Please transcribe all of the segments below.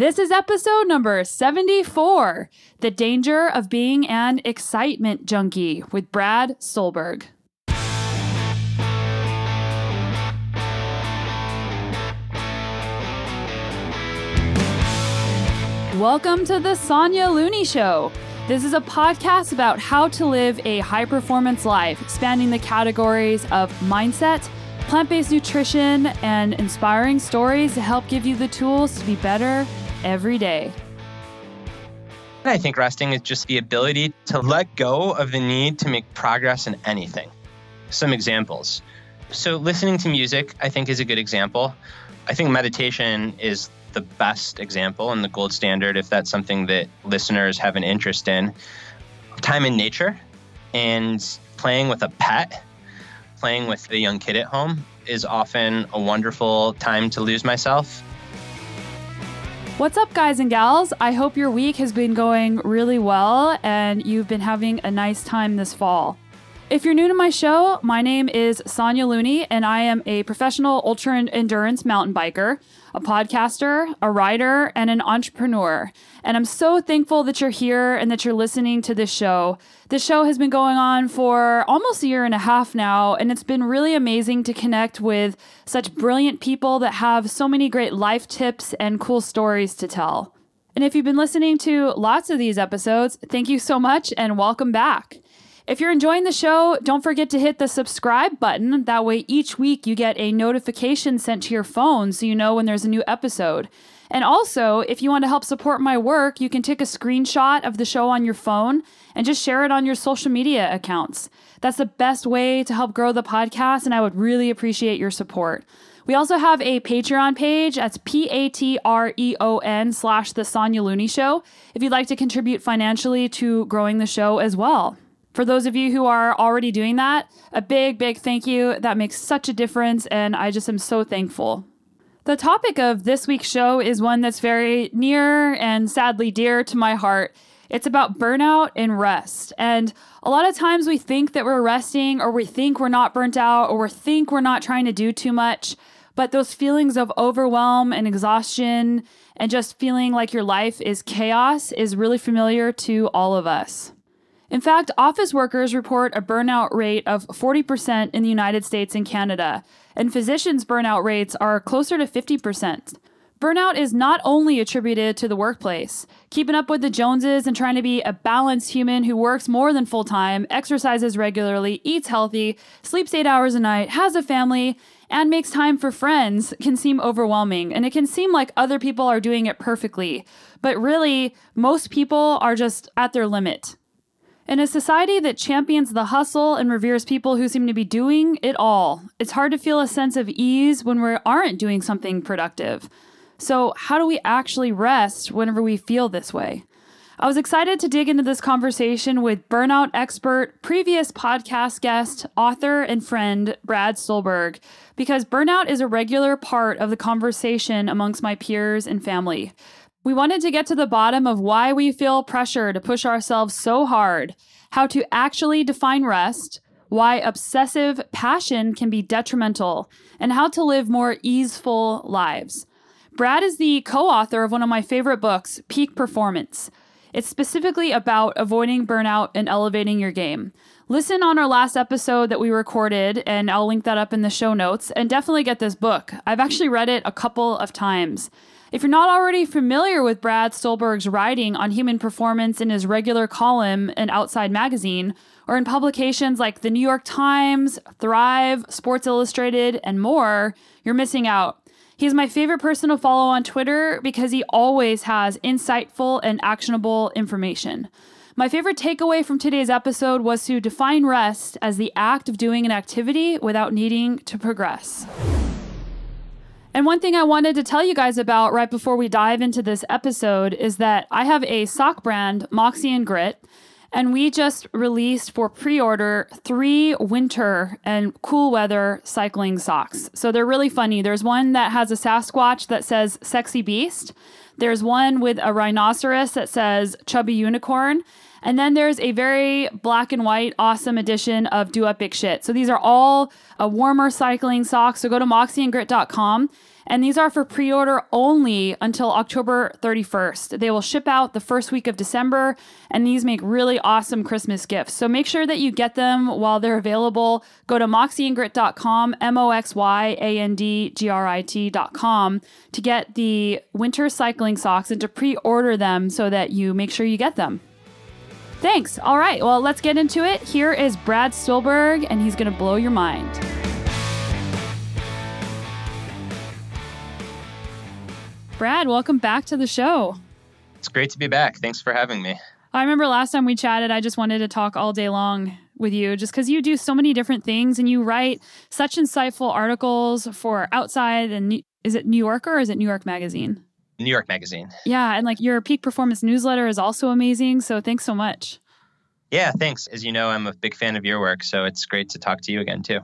This is episode number 74 The Danger of Being an Excitement Junkie with Brad Stulberg. Welcome to the Sonya Looney Show. This is a podcast about how to live a high performance life, spanning the categories of mindset, plant based nutrition, and inspiring stories to help give you the tools to be better every day. I think resting is just the ability to let go of the need to make progress in anything. Some examples. So, listening to music, I think, is a good example. I think meditation is the best example and the gold standard if that's something that listeners have an interest in. Time in nature and playing with a pet, playing with a young kid at home is often a wonderful time to lose myself. What's up, guys and gals? I hope your week has been going really well and you've been having a nice time this fall. If you're new to my show, my name is Sonya Looney, and I am a professional ultra endurance mountain biker, a podcaster, a writer, and an entrepreneur. And I'm so thankful that you're here and that you're listening to this show. This show has been going on for almost a year and a half now, and it's been really amazing to connect with such brilliant people that have so many great life tips and cool stories to tell. And if you've been listening to lots of these episodes, thank you so much and welcome back. If you're enjoying the show, don't forget to hit the subscribe button. That way, each week you get a notification sent to your phone so you know when there's a new episode. And also, if you want to help support my work, you can take a screenshot of the show on your phone and just share it on your social media accounts. That's the best way to help grow the podcast, and I would really appreciate your support. We also have a Patreon page. That's P A T R E O N slash The Sonya Looney Show if you'd like to contribute financially to growing the show as well. For those of you who are already doing that, a big, big thank you. That makes such a difference, and I just am so thankful. The topic of this week's show is one that's very near and sadly dear to my heart. It's about burnout and rest. And a lot of times we think that we're resting, or we think we're not burnt out, or we think we're not trying to do too much. But those feelings of overwhelm and exhaustion and just feeling like your life is chaos is really familiar to all of us. In fact, office workers report a burnout rate of 40% in the United States and Canada, and physicians' burnout rates are closer to 50%. Burnout is not only attributed to the workplace. Keeping up with the Joneses and trying to be a balanced human who works more than full time, exercises regularly, eats healthy, sleeps eight hours a night, has a family, and makes time for friends can seem overwhelming. And it can seem like other people are doing it perfectly. But really, most people are just at their limit. In a society that champions the hustle and reveres people who seem to be doing it all, it's hard to feel a sense of ease when we aren't doing something productive. So, how do we actually rest whenever we feel this way? I was excited to dig into this conversation with burnout expert, previous podcast guest, author, and friend Brad Stulberg, because burnout is a regular part of the conversation amongst my peers and family. We wanted to get to the bottom of why we feel pressure to push ourselves so hard, how to actually define rest, why obsessive passion can be detrimental, and how to live more easeful lives. Brad is the co author of one of my favorite books, Peak Performance. It's specifically about avoiding burnout and elevating your game. Listen on our last episode that we recorded, and I'll link that up in the show notes, and definitely get this book. I've actually read it a couple of times. If you're not already familiar with Brad Stulberg's writing on human performance in his regular column in Outside Magazine, or in publications like the New York Times, Thrive, Sports Illustrated, and more, you're missing out. He's my favorite person to follow on Twitter because he always has insightful and actionable information. My favorite takeaway from today's episode was to define rest as the act of doing an activity without needing to progress. And one thing I wanted to tell you guys about right before we dive into this episode is that I have a sock brand, Moxy and Grit, and we just released for pre order three winter and cool weather cycling socks. So they're really funny. There's one that has a Sasquatch that says Sexy Beast, there's one with a rhinoceros that says Chubby Unicorn. And then there's a very black and white, awesome edition of Do Epic Shit. So these are all a warmer cycling socks. So go to moxyandgrit.com And these are for pre order only until October 31st. They will ship out the first week of December, and these make really awesome Christmas gifts. So make sure that you get them while they're available. Go to moxyandgrit.com, M O X Y A N D G R I T.com, to get the winter cycling socks and to pre order them so that you make sure you get them. Thanks. All right, well, let's get into it. Here is Brad Stulberg, and he's going to blow your mind. Brad, welcome back to the show. It's great to be back. Thanks for having me. I remember last time we chatted, I just wanted to talk all day long with you just because you do so many different things and you write such insightful articles for Outside and is it New Yorker or is it New York Magazine? New York Magazine. Yeah. And like your peak performance newsletter is also amazing. So thanks so much. Yeah, thanks. As you know, I'm a big fan of your work. So it's great to talk to you again, too.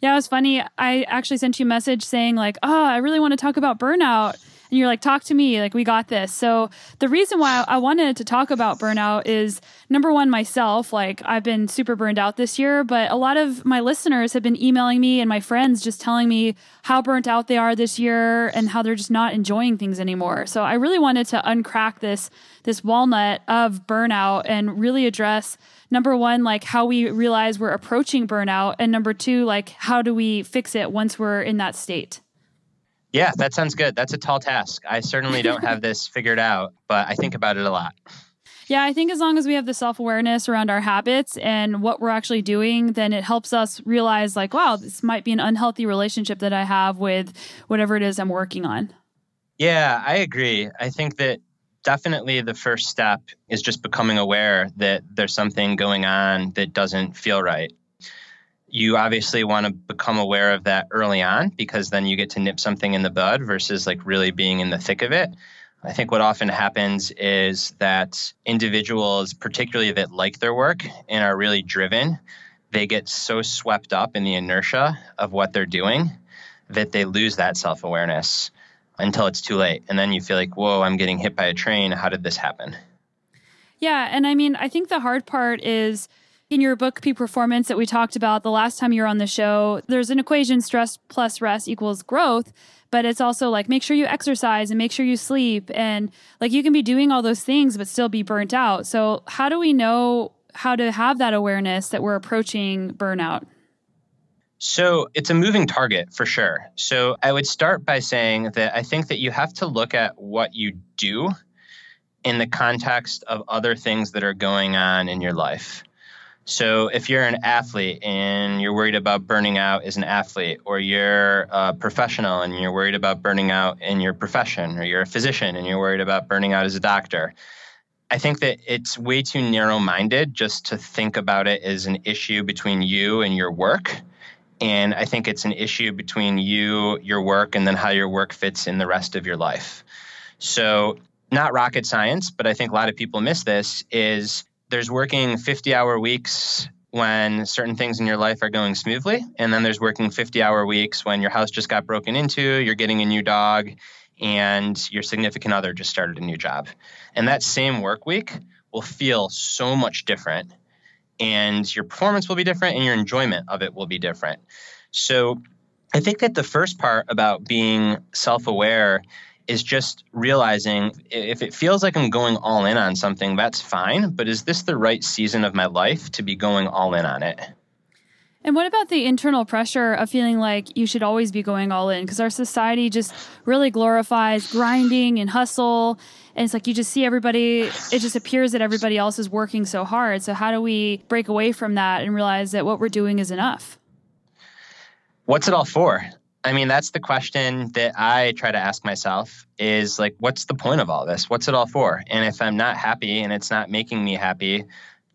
Yeah, it was funny. I actually sent you a message saying, like, oh, I really want to talk about burnout and you're like, talk to me, like, we got this. So, the reason why I wanted to talk about burnout is number one, myself, like, I've been super burned out this year, but a lot of my listeners have been emailing me and my friends just telling me how burnt out they are this year and how they're just not enjoying things anymore. So, I really wanted to uncrack this this walnut of burnout and really address number one like how we realize we're approaching burnout and number two like how do we fix it once we're in that state yeah, that sounds good. That's a tall task. I certainly don't have this figured out, but I think about it a lot. Yeah, I think as long as we have the self awareness around our habits and what we're actually doing, then it helps us realize, like, wow, this might be an unhealthy relationship that I have with whatever it is I'm working on. Yeah, I agree. I think that definitely the first step is just becoming aware that there's something going on that doesn't feel right you obviously want to become aware of that early on because then you get to nip something in the bud versus like really being in the thick of it. I think what often happens is that individuals, particularly that like their work and are really driven, they get so swept up in the inertia of what they're doing that they lose that self awareness until it's too late. And then you feel like, whoa, I'm getting hit by a train. How did this happen? Yeah. And I mean, I think the hard part is in your book, Peak Performance, that we talked about the last time you were on the show, there's an equation stress plus rest equals growth. But it's also like make sure you exercise and make sure you sleep. And like you can be doing all those things, but still be burnt out. So, how do we know how to have that awareness that we're approaching burnout? So it's a moving target for sure. So I would start by saying that I think that you have to look at what you do in the context of other things that are going on in your life. So if you're an athlete and you're worried about burning out as an athlete, or you're a professional and you're worried about burning out in your profession, or you're a physician and you're worried about burning out as a doctor, I think that it's way too narrow minded just to think about it as an issue between you and your work. And I think it's an issue between you, your work, and then how your work fits in the rest of your life. So, not rocket science, but I think a lot of people miss this is there's working 50 hour weeks when certain things in your life are going smoothly. And then there's working 50 hour weeks when your house just got broken into, you're getting a new dog, and your significant other just started a new job. And that same work week will feel so much different. And your performance will be different, and your enjoyment of it will be different. So I think that the first part about being self aware is just realizing if it feels like I'm going all in on something, that's fine. But is this the right season of my life to be going all in on it? And what about the internal pressure of feeling like you should always be going all in? Because our society just really glorifies grinding and hustle. And it's like you just see everybody, it just appears that everybody else is working so hard. So, how do we break away from that and realize that what we're doing is enough? What's it all for? I mean, that's the question that I try to ask myself is like, what's the point of all this? What's it all for? And if I'm not happy and it's not making me happy,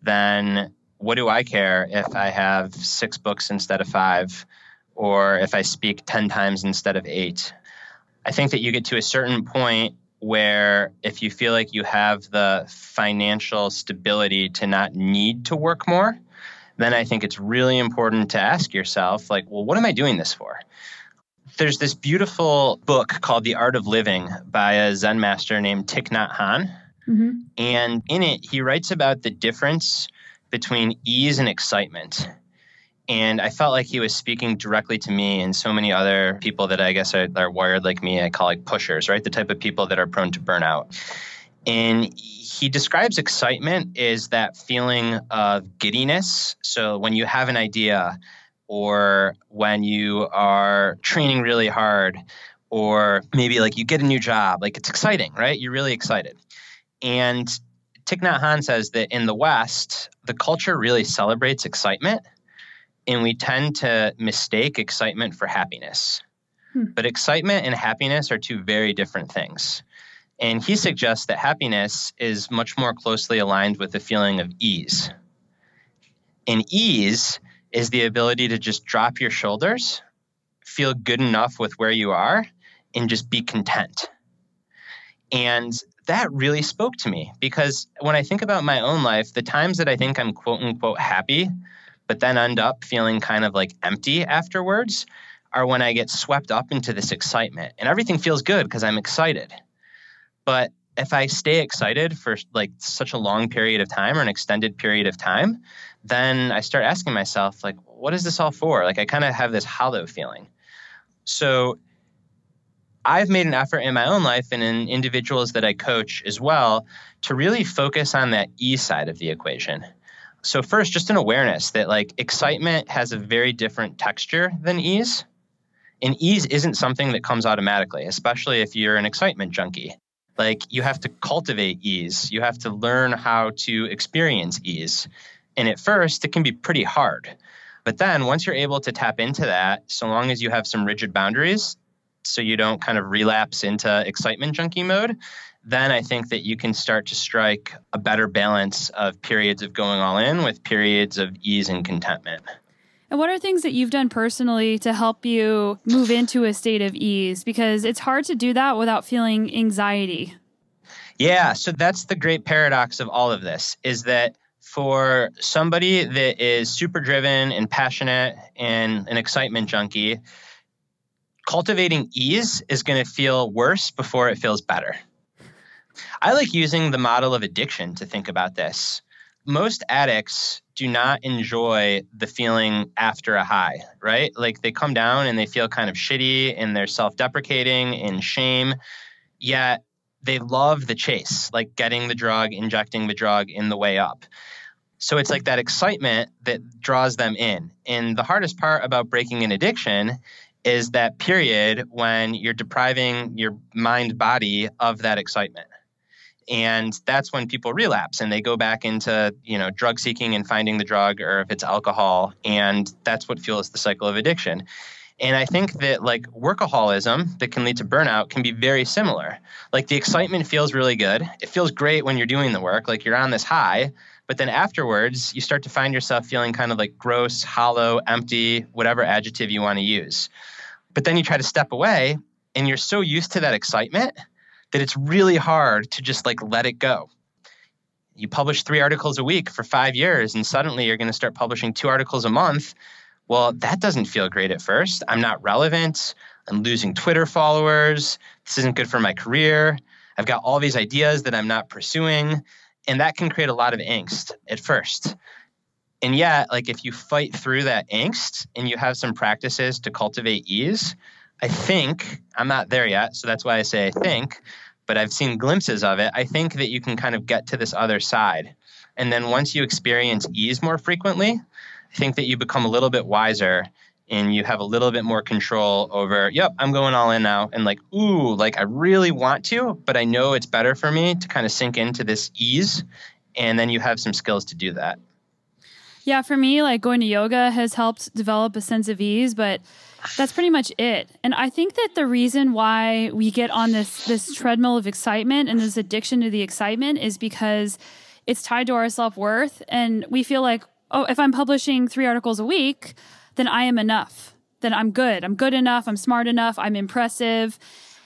then what do I care if I have six books instead of five or if I speak 10 times instead of eight? I think that you get to a certain point where if you feel like you have the financial stability to not need to work more, then I think it's really important to ask yourself, like, well, what am I doing this for? There's this beautiful book called The Art of Living by a Zen master named Thich Nhat Hanh. Mm-hmm. And in it, he writes about the difference between ease and excitement. And I felt like he was speaking directly to me and so many other people that I guess are, are wired like me. I call like pushers, right? The type of people that are prone to burnout. And he describes excitement as that feeling of giddiness. So when you have an idea, or when you are training really hard, or maybe like you get a new job, like it's exciting, right? You're really excited. And Thich Nhat Hanh says that in the West, the culture really celebrates excitement, and we tend to mistake excitement for happiness. Hmm. But excitement and happiness are two very different things. And he suggests that happiness is much more closely aligned with the feeling of ease. And ease is the ability to just drop your shoulders, feel good enough with where you are, and just be content. And that really spoke to me because when I think about my own life, the times that I think I'm quote unquote happy, but then end up feeling kind of like empty afterwards, are when I get swept up into this excitement. And everything feels good because I'm excited. But if I stay excited for like such a long period of time or an extended period of time, then I start asking myself, like, what is this all for? Like, I kind of have this hollow feeling. So, I've made an effort in my own life and in individuals that I coach as well to really focus on that E side of the equation. So, first, just an awareness that like excitement has a very different texture than ease. And ease isn't something that comes automatically, especially if you're an excitement junkie. Like you have to cultivate ease, you have to learn how to experience ease. And at first, it can be pretty hard. But then once you're able to tap into that, so long as you have some rigid boundaries, so you don't kind of relapse into excitement junkie mode, then I think that you can start to strike a better balance of periods of going all in with periods of ease and contentment. And what are things that you've done personally to help you move into a state of ease? Because it's hard to do that without feeling anxiety. Yeah, so that's the great paradox of all of this is that for somebody that is super driven and passionate and an excitement junkie, cultivating ease is going to feel worse before it feels better. I like using the model of addiction to think about this. Most addicts do not enjoy the feeling after a high, right? Like they come down and they feel kind of shitty and they're self deprecating and shame, yet they love the chase, like getting the drug, injecting the drug in the way up. So it's like that excitement that draws them in. And the hardest part about breaking an addiction is that period when you're depriving your mind body of that excitement and that's when people relapse and they go back into you know drug seeking and finding the drug or if it's alcohol and that's what fuels the cycle of addiction. And i think that like workaholism that can lead to burnout can be very similar. Like the excitement feels really good. It feels great when you're doing the work like you're on this high but then afterwards you start to find yourself feeling kind of like gross hollow empty whatever adjective you want to use. But then you try to step away and you're so used to that excitement that it's really hard to just like let it go. You publish three articles a week for five years, and suddenly you're going to start publishing two articles a month. Well, that doesn't feel great at first. I'm not relevant. I'm losing Twitter followers. This isn't good for my career. I've got all these ideas that I'm not pursuing. And that can create a lot of angst at first. And yet, like if you fight through that angst and you have some practices to cultivate ease, I think, I'm not there yet, so that's why I say I think, but I've seen glimpses of it. I think that you can kind of get to this other side. And then once you experience ease more frequently, I think that you become a little bit wiser and you have a little bit more control over, yep, I'm going all in now. And like, ooh, like I really want to, but I know it's better for me to kind of sink into this ease. And then you have some skills to do that. Yeah, for me, like going to yoga has helped develop a sense of ease, but that's pretty much it. And I think that the reason why we get on this this treadmill of excitement and this addiction to the excitement is because it's tied to our self-worth and we feel like, oh, if I'm publishing 3 articles a week, then I am enough. Then I'm good. I'm good enough, I'm smart enough, I'm impressive.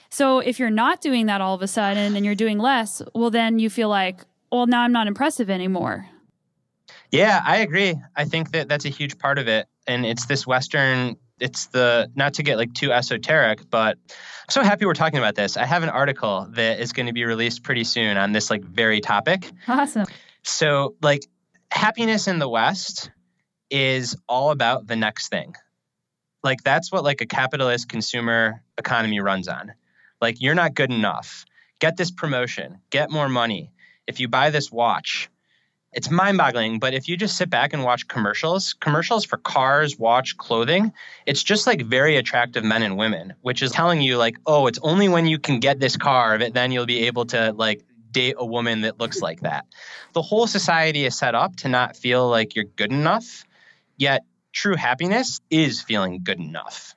So if you're not doing that all of a sudden and you're doing less, well then you feel like, well, now I'm not impressive anymore. Yeah, I agree. I think that that's a huge part of it. And it's this Western, it's the, not to get like too esoteric, but I'm so happy we're talking about this. I have an article that is going to be released pretty soon on this like very topic. Awesome. So, like, happiness in the West is all about the next thing. Like that's what like a capitalist consumer economy runs on. Like you're not good enough. Get this promotion, get more money. If you buy this watch, it's mind-boggling, but if you just sit back and watch commercials, commercials for cars, watch, clothing, it's just like very attractive men and women, which is telling you like, "Oh, it's only when you can get this car that then you'll be able to like date a woman that looks like that." The whole society is set up to not feel like you're good enough Yet true happiness is feeling good enough.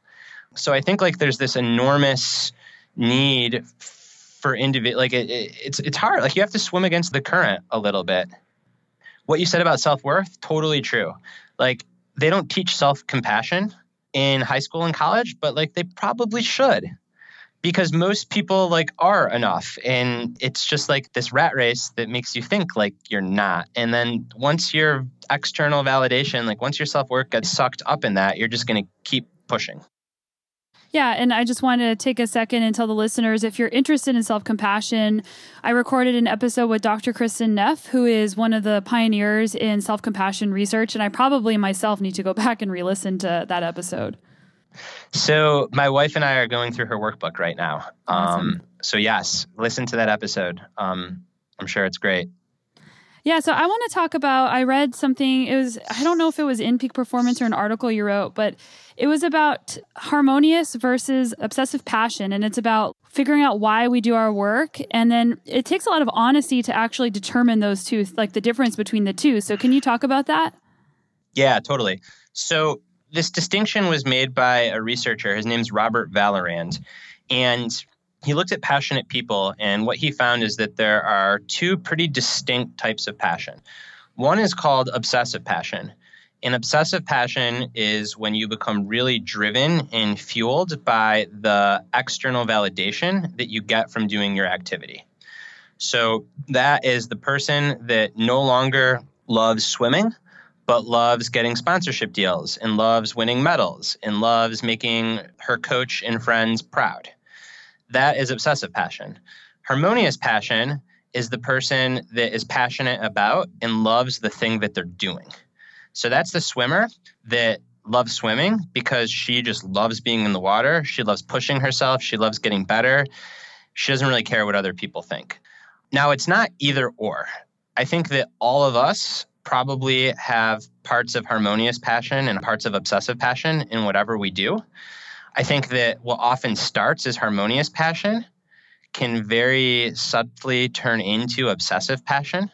So I think like there's this enormous need for individual like it, it, it's it's hard like you have to swim against the current a little bit. What you said about self-worth totally true. Like they don't teach self-compassion in high school and college, but like they probably should. Because most people like are enough and it's just like this rat race that makes you think like you're not. And then once your external validation like once your self-worth gets sucked up in that you're just going to keep pushing yeah, and I just wanted to take a second and tell the listeners if you're interested in self compassion, I recorded an episode with Dr. Kristin Neff, who is one of the pioneers in self compassion research. And I probably myself need to go back and re listen to that episode. So my wife and I are going through her workbook right now. Awesome. Um, so yes, listen to that episode. Um, I'm sure it's great. Yeah, so I want to talk about. I read something. It was I don't know if it was in Peak Performance or an article you wrote, but it was about harmonious versus obsessive passion, and it's about figuring out why we do our work, and then it takes a lot of honesty to actually determine those two, like the difference between the two. So, can you talk about that? Yeah, totally. So this distinction was made by a researcher. His name's Robert Vallerand. And he looked at passionate people, and what he found is that there are two pretty distinct types of passion. One is called obsessive passion. And obsessive passion is when you become really driven and fueled by the external validation that you get from doing your activity. So that is the person that no longer loves swimming, but loves getting sponsorship deals and loves winning medals and loves making her coach and friends proud. That is obsessive passion. Harmonious passion is the person that is passionate about and loves the thing that they're doing. So that's the swimmer that loves swimming because she just loves being in the water. She loves pushing herself. She loves getting better. She doesn't really care what other people think. Now, it's not either or. I think that all of us probably have parts of harmonious passion and parts of obsessive passion in whatever we do. I think that what often starts as harmonious passion can very subtly turn into obsessive passion.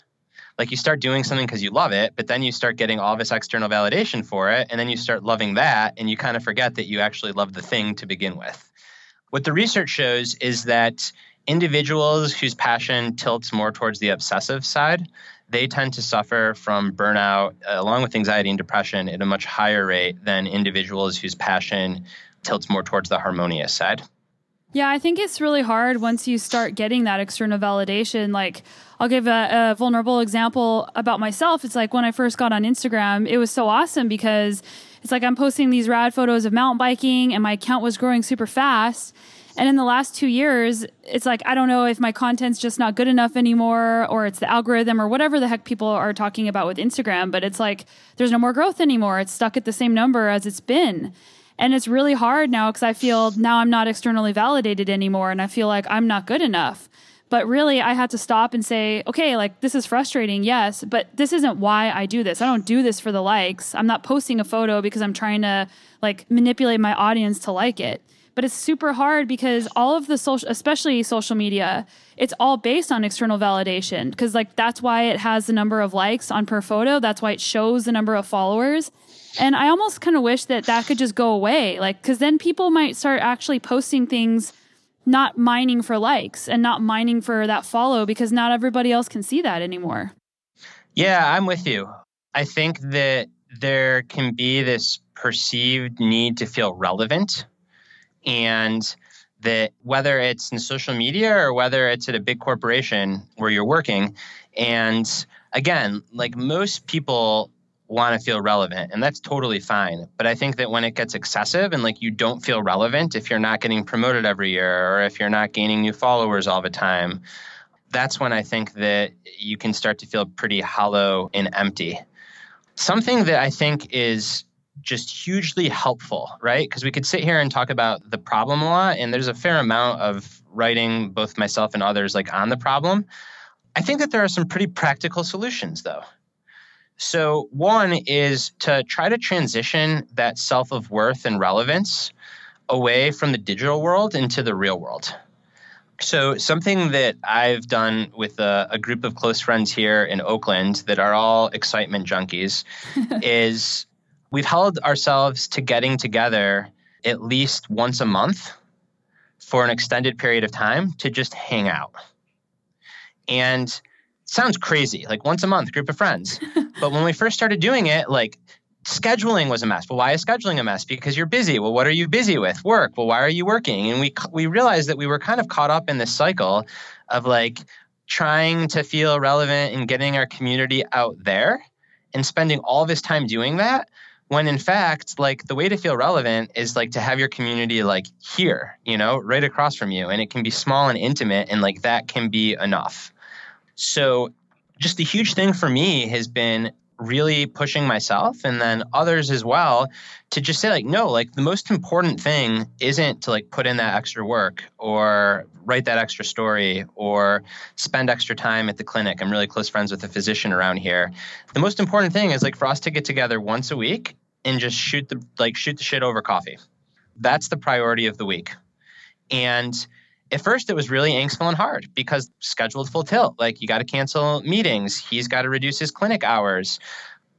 Like you start doing something because you love it, but then you start getting all this external validation for it, and then you start loving that, and you kind of forget that you actually love the thing to begin with. What the research shows is that individuals whose passion tilts more towards the obsessive side they tend to suffer from burnout uh, along with anxiety and depression at a much higher rate than individuals whose passion tilts more towards the harmonious side. Yeah, I think it's really hard once you start getting that external validation. Like, I'll give a, a, vulnerable example about myself. It's like when I first got on Instagram, it was so awesome because it's like I'm posting these rad photos of mountain biking and my account was growing super fast. And in the last two years, it's like, I don't know if my content's just not good enough anymore, or it's the algorithm, or whatever the heck people are talking about with Instagram. But it's like, there's no more growth anymore. It's stuck at the same number as it's been. And it's really hard now because I feel now I'm not externally validated anymore. And I feel like I'm not good enough. But really, I had to stop and say, okay, like this is frustrating, yes, but this isn't why I do this. I don't do this for the likes. I'm not posting a photo because I'm trying to like manipulate my audience to like it but it's super hard because all of the social especially social media it's all based on external validation because like that's why it has the number of likes on per photo that's why it shows the number of followers and i almost kind of wish that that could just go away like because then people might start actually posting things not mining for likes and not mining for that follow because not everybody else can see that anymore. Yeah i'm with you. I think that there can be this perceived need to feel relevant and that whether it's in social media or whether it's at a big corporation where you're working and again like most people want to feel relevant and that's totally fine but i think that when it gets excessive and like you don't feel relevant if you're not getting promoted every year or if you're not gaining new followers all the time that's when i think that you can start to feel pretty hollow and empty something that I think is just hugely helpful, right? Because we could sit here and talk about the problem a lot, and there's a fair amount of writing, both myself and others, like on the problem. I think that there are some pretty practical solutions, though. So, one is to try to transition that self of worth and relevance away from the digital world into the real world. So, something that I've done with a, a, group of close friends here in Oakland that are all excitement junkies is we've held ourselves to getting together at least once a month for an extended period of time to just hang out. And sounds crazy, like once a month, group of friends. but when we first started doing it, like scheduling was a mess. Well, why is scheduling a mess? Because you're busy. Well, what are you busy with? Work. Well, why are you working? And we we realized that we were kind of caught up in this cycle of like trying to feel relevant and getting our community out there and spending all this time doing that when in fact like the way to feel relevant is like to have your community like here you know right across from you and it can be small and intimate and like that can be enough so just the huge thing for me has been really pushing myself and then others as well to just say like no like the most important thing isn't to like put in that extra work or write that extra story or spend extra time at the clinic. I'm really close friends with a physician around here. The most important thing is like for us to get together once a week and just shoot the like shoot the shit over coffee. That's the priority of the week. And at first it was really angstful and hard because scheduled full tilt like you got to cancel meetings he's got to reduce his clinic hours.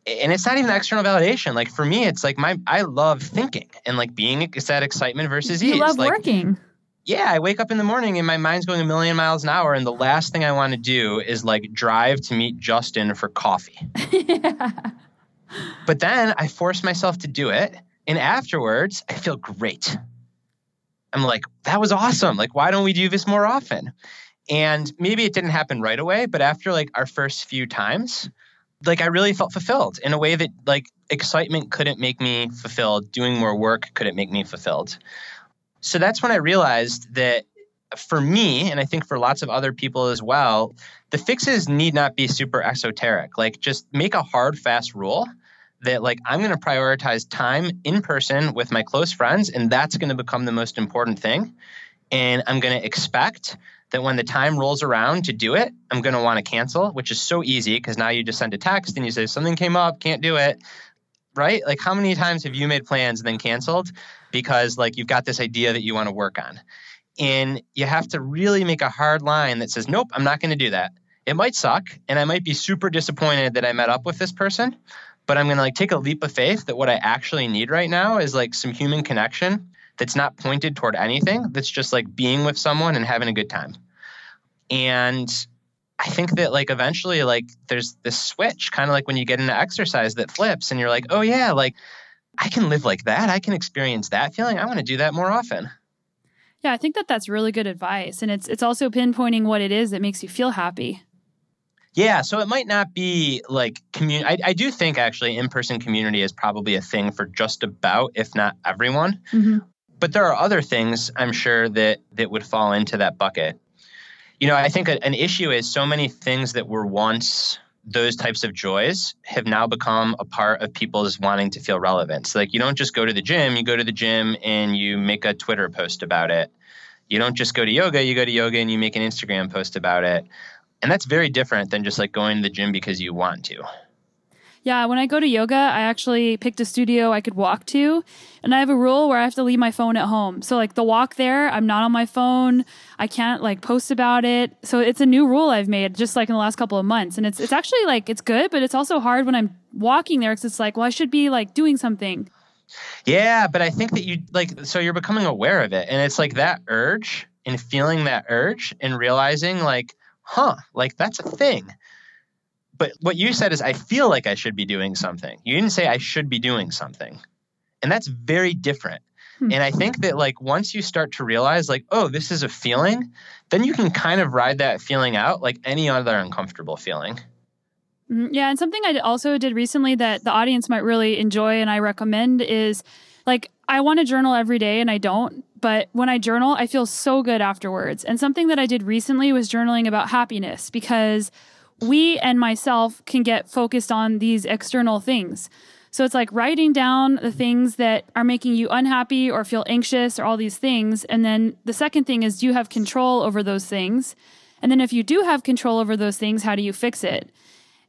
And it's not even external validation like for me it's like my i love thinking and like being it's that excitement versus you ease love like, working. Yeah i wake up in the morning and my mind's going a million miles an hour and the last thing i want to do is like drive to meet justin for coffee. Yeah. but then i force myself to do it and afterwards i feel great I'm like, that was awesome. Like, why don't we do this more often? And maybe it didn't happen right away, but after like our first few times, like I really felt fulfilled in a way that like excitement couldn't make me fulfilled, doing more work couldn't make me fulfilled. So that's when I realized that for me, and I think for lots of other people as well, the fixes need not be super esoteric. Like just make a hard, fast rule that like I'm going to prioritize time in person with my close friends and that's going to become the most important thing and I'm going to expect that when the time rolls around to do it, I'm going to want to cancel, which is so easy because now you just send a text and you say something came up, can't do it. Right? Like how many times have you made plans and then canceled because like you've got this idea that you want to work on. And you have to really make a hard line that says, "Nope, I'm not going to do that." It might suck and I might be super disappointed that I met up with this person, but I'm going to like take a leap of faith that what I actually need right now is like some human connection that's not pointed toward anything, that's just like being with someone and having a good time. And I think that like eventually like there's this switch kind of like when you get into exercise that flips and you're like, "Oh yeah, like I can live like that. I can experience that feeling. I want to do that more often." Yeah, I think that that's really good advice and it's it's also pinpointing what it is that makes you feel happy. Yeah, so it might not be like community. I, I, do think actually in person community is probably a thing for just about, if not everyone. Mm-hmm. But there are other things I'm sure that that would fall into that bucket. You know, I think a, an issue is so many things that were once those types of joys have now become a part of people's wanting to feel relevant. So, like, you don't just go to the gym, you go to the gym and you make a Twitter post about it. You don't just go to yoga, you go to yoga and you make an Instagram post about it. And that's very different than just like going to the gym because you want to. Yeah, when I go to yoga, I actually picked a studio I could walk to. And I have a rule where I have to leave my phone at home. So, like the walk there, I'm not on my phone. I can't like post about it. So, it's a new rule I've made just like in the last couple of months. And it's, it's actually like, it's good, but it's also hard when I'm walking there because it's like, well, I should be like doing something. Yeah, but I think that you like, so you're becoming aware of it. And it's like that urge and feeling that urge and realizing like, huh, like that's a thing. But what you said is, I feel like I should be doing something. You didn't say I should be doing something. And that's very different. Hmm. And I think that, like, once you start to realize, like, oh, this is a feeling, then you can kind of ride that feeling out like any other uncomfortable feeling. Mm-hmm. Yeah. And something I also did recently that the audience might really enjoy and I recommend is like, I want to journal every day and I don't, but when I journal, I feel so good afterwards. And something that I did recently was journaling about happiness because we and myself can get focused on these external things. So it's like writing down the things that are making you unhappy or feel anxious or all these things. And then the second thing is, do you have control over those things? And then if you do have control over those things, how do you fix it?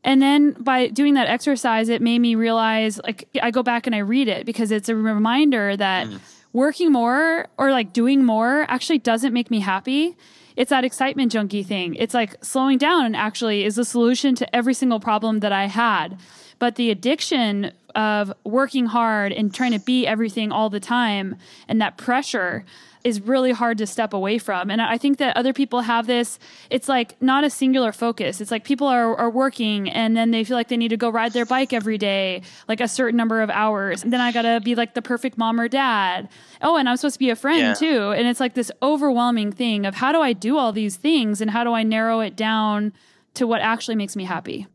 And then by doing that exercise, it made me realize like I go back and I read it because it's a reminder that mm. working more or like doing more actually doesn't make me happy. It's that excitement junkie thing. It's like slowing down actually is the solution to every single problem that I had. But the addiction of working hard and trying to be everything all the time and that pressure is really hard to step away from. And I think that other people have this, it's like not a singular focus. It's like people are, are working and then they feel like they need to go ride their bike every day, like a certain number of hours. And then I gotta be like the perfect mom or dad. Oh, and I'm supposed to be a friend yeah. too. And it's like this overwhelming thing of how do I do all these things and how do I narrow it down to what actually makes me happy?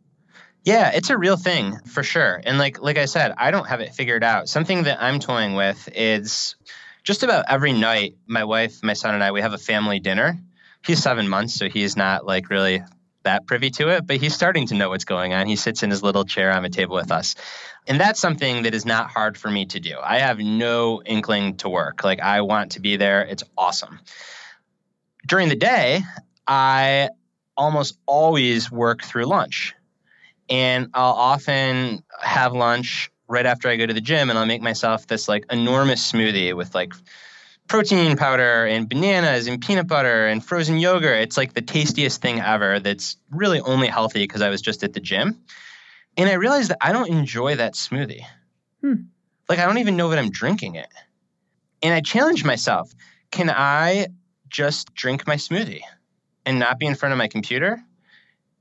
Yeah, it's a real thing for sure. And like like I said, I don't have it figured out. Something that I'm toying with is just about every night, my wife, my son, and I, we have a family dinner. He's seven months, so he's not like really that privy to it, but he's starting to know what's going on. He sits in his little chair on the table with us. And that's something that is not hard for me to do. I have no inkling to work. Like, I want to be there. It's awesome. During the day, I almost always work through lunch. And I'll often have lunch right after I go to the gym and I'll make myself this like enormous smoothie with like protein powder and bananas and peanut butter and frozen yogurt. It's like the tastiest thing ever that's really only healthy because I was just at the gym. And I realized that I don't enjoy that smoothie. Hmm. Like I don't even know that I'm drinking it. And I challenged myself, can I just drink my smoothie and not be in front of my computer?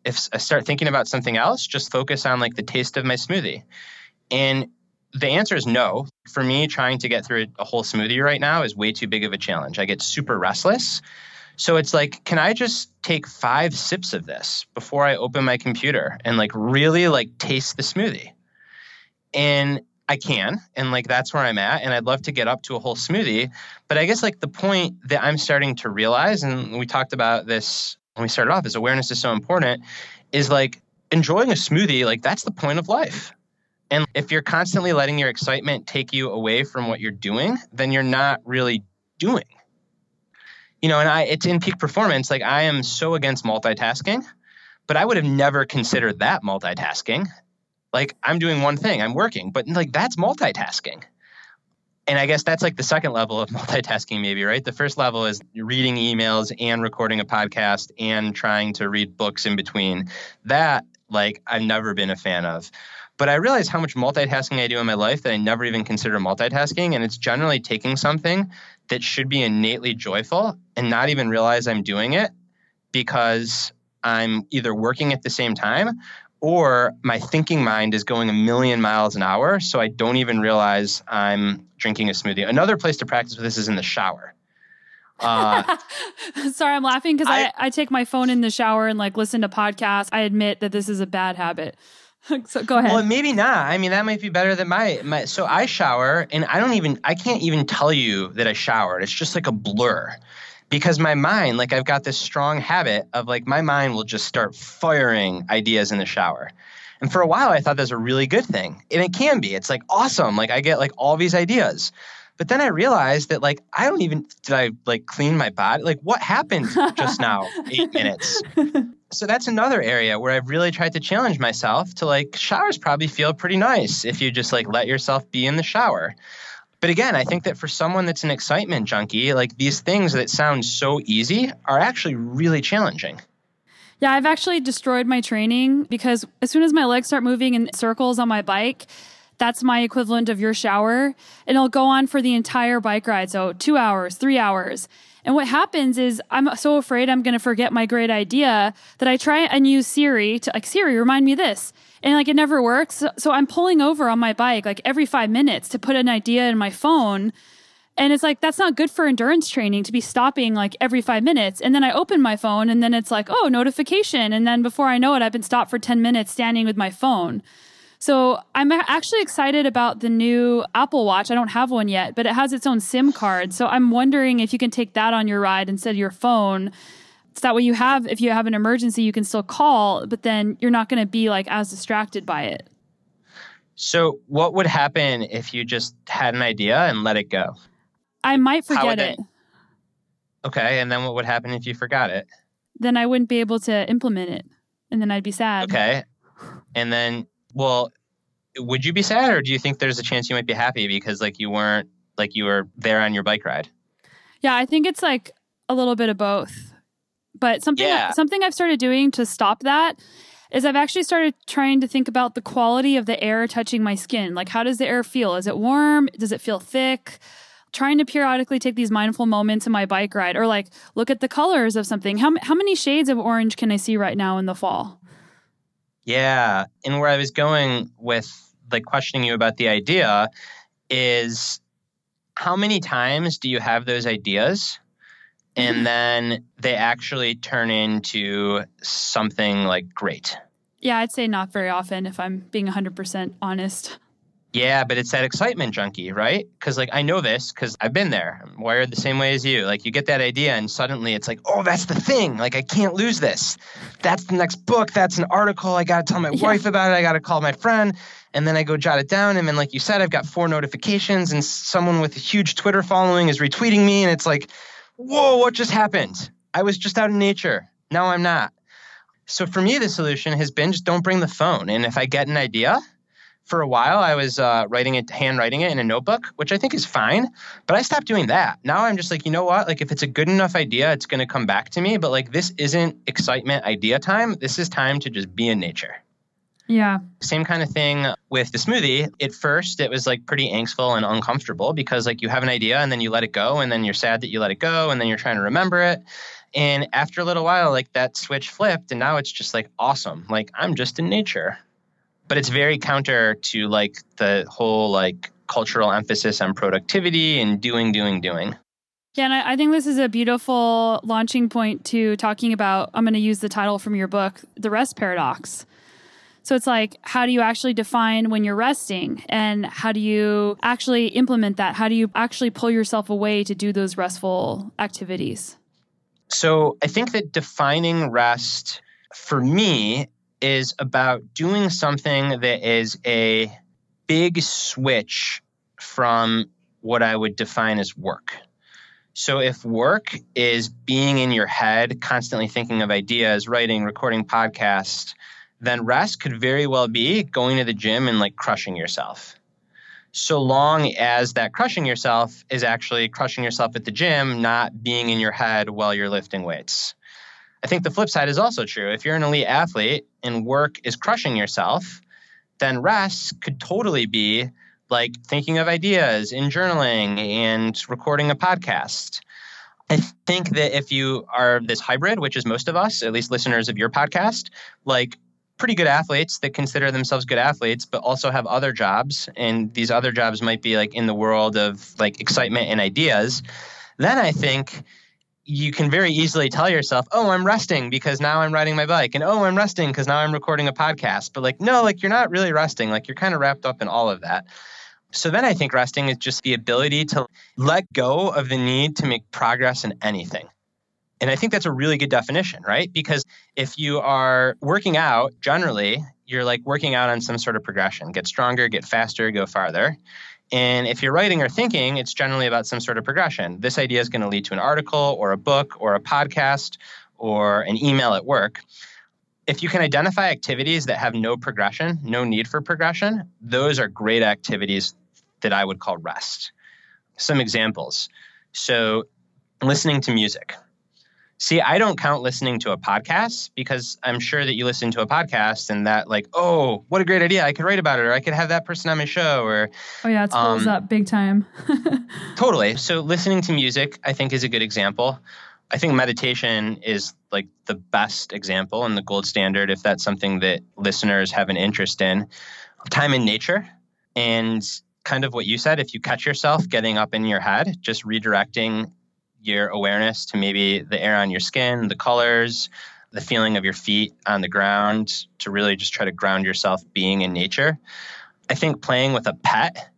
If I start thinking about something else, just focus on like the taste of my smoothie. And the answer is no. For me, trying to get through a whole smoothie right now is way too big of a challenge. I get super restless. So it's like, can I just take five sips of this before I open my computer and like really like taste the smoothie? And I can, and like that's where I'm at. And I'd love to get up to a whole smoothie. But I guess like the point that I'm starting to realize, and we talked about this when we started off, is awareness is so important, is like enjoying a smoothie, like that's the point of life. And if you're constantly letting your excitement take you away from what you're doing, then you're not really doing. You know, and I it's in peak performance, like I am so against multitasking, but I would have never considered that multitasking. Like I'm doing one thing, I'm working, but like that's multitasking. And I guess that's like the second level of multitasking, maybe, right? The first level is reading emails and recording a podcast and trying to read books in between. That, like, I've never been a fan of. But I realize how much multitasking I do in my life that I never even consider multitasking. And it's generally taking something that should be innately joyful and not even realize I'm doing it because I'm either working at the same time or my thinking mind is going a million miles an hour. So I don't even realize I'm drinking a smoothie. Another place to practice with this is in the shower. Uh, Sorry, I'm laughing because I, I, I take my phone in the shower and like listen to podcasts. I admit that this is a bad habit. so go ahead. Well, maybe not. I mean, that might be better than my my. So I shower, and I don't even. I can't even tell you that I showered. It's just like a blur, because my mind, like I've got this strong habit of like my mind will just start firing ideas in the shower. And for a while, I thought that's a really good thing, and it can be. It's like awesome. Like I get like all these ideas. But then I realized that like I don't even did I like clean my body? Like what happened just now? 8 minutes. So that's another area where I've really tried to challenge myself to like showers probably feel pretty nice if you just like let yourself be in the shower. But again, I think that for someone that's an excitement junkie, like these things that sound so easy are actually really challenging. Yeah, I've actually destroyed my training because as soon as my legs start moving in circles on my bike, that's my equivalent of your shower. And it'll go on for the entire bike ride. So two hours, three hours. And what happens is I'm so afraid I'm going to forget my great idea that I try and use Siri to like, Siri, remind me this. And like it never works. So, I'm pulling over on my bike like every five minutes to put an idea in my phone. And it's like, that's not good for endurance training to be stopping like every five minutes. And then I open my phone and then it's like, oh, notification. And then before I know it, I've been stopped for 10 minutes standing with my phone. So I'm actually excited about the new Apple Watch. I don't have one yet, but it has its own SIM card. So I'm wondering if you can take that on your ride instead of your phone. So that way you have, if you have an emergency, you can still call, but then you're not going to be like as distracted by it. So, what would happen if you just had an idea and let it go? I might forget it. Okay. And then what would happen if you forgot it? Then I wouldn't be able to implement it. And then I'd be sad. Okay. And then, well, would you be sad or do you think there's a chance you might be happy because like you weren't like you were there on your bike ride? Yeah, I think it's like a little bit of both. But something Yeah. something I've started doing to stop that is I've actually started trying to think about the quality of the air touching my skin. Like how does the air feel? Is it warm? Does it feel thick? Trying to periodically take these mindful moments in my bike ride or like look at the colors of something. How, how many shades of orange can I see right now in the fall? Yeah. And where I was going with like questioning you about the idea is how many times do you have those ideas and mm-hmm. then they actually turn into something like great? Yeah, I'd say not very often if I'm being 100% honest. Yeah, but it's that excitement junkie, right? Because like I know this because I've been there. I'm wired the same way as you. Like you get that idea and suddenly it's like, oh, that's the thing. Like I can't lose this. That's the next book. That's an article. I got to tell my Yeah. wife about it. I got to call my friend. And then I go jot it down. And then, like you said, I've got four notifications, and someone with a huge Twitter following is retweeting me. And it's like, whoa, what just happened? I was just out in nature. Now I'm not. So for me, the solution has been just don't bring the phone. And if I get an idea, for a while I was uh, writing it, handwriting it in a notebook, which I think is fine. But I stopped doing that. Now I'm just like, you know what? Like if it's a good enough idea, it's going to come back to me. But like this isn't excitement idea time. This is time to just be in nature. Yeah. Same kind of thing with the smoothie. At first, it was like pretty angstful and uncomfortable because like you have an idea and then you let it go and then you're sad that you let it go and then you're trying to remember it. And after a little while, like that switch flipped and now it's just like awesome. Like I'm just in nature. But it's very counter to like the whole like cultural emphasis on productivity and doing, doing, doing. Yeah, and I, I think this is a beautiful launching point to talking about. I'm going to use the title from your book, The Rest Paradox. So it's like, how do you actually define when you're resting? And how do you actually implement that? How do you actually pull yourself away to do those restful activities? So I think that defining rest for me is about doing something that is a big switch from what I would define as work. So if work is being in your head, constantly thinking of ideas, writing, recording podcasts, then rest could very well be going to the gym and like crushing yourself. So long as that crushing yourself is actually crushing yourself at the gym, not being in your head while you're lifting weights. I think the flip side is also true. If you're an elite athlete and work is crushing yourself, then rest could totally be like thinking of ideas and journaling and recording a podcast. I think that if you are this hybrid, which is most of us, at least listeners of your podcast, like pretty good athletes that consider themselves good athletes, but also have other jobs, and these other jobs might be like in the world of like excitement and ideas, then I think you can very easily tell yourself, oh, I'm resting because now I'm riding my bike. And oh, I'm resting because now I'm recording a podcast. But like, no, like you're not really resting. Like you're kind of wrapped up in all of that. So then I think resting is just the ability to let go of the need to make progress in anything. And I think that's a really good definition, right? Because if you are working out, generally, you're like working out on some sort of progression get stronger, get faster, go farther. And if you're writing or thinking, it's generally about some sort of progression. This idea is going to lead to an article or a book or a podcast or an email at work. If you can identify activities that have no progression, no need for progression, those are great activities that I would call rest. Some examples. So, listening to music. See, I don't count listening to a podcast because I'm sure that you listen to a podcast and that, like, oh, what a great idea. I could write about it or I could have that person on my show or Oh, yeah, it fills Um, up big time. Totally. So listening to music, I think, is a good example. I think meditation is like the best example and the gold standard if that's something that listeners have an interest in. Time in nature and kind of what you said, if you catch yourself getting up in your head, just redirecting your awareness to maybe the air on your skin, the colors, the feeling of your feet on the ground to really just try to ground yourself being in nature. I think playing with a pet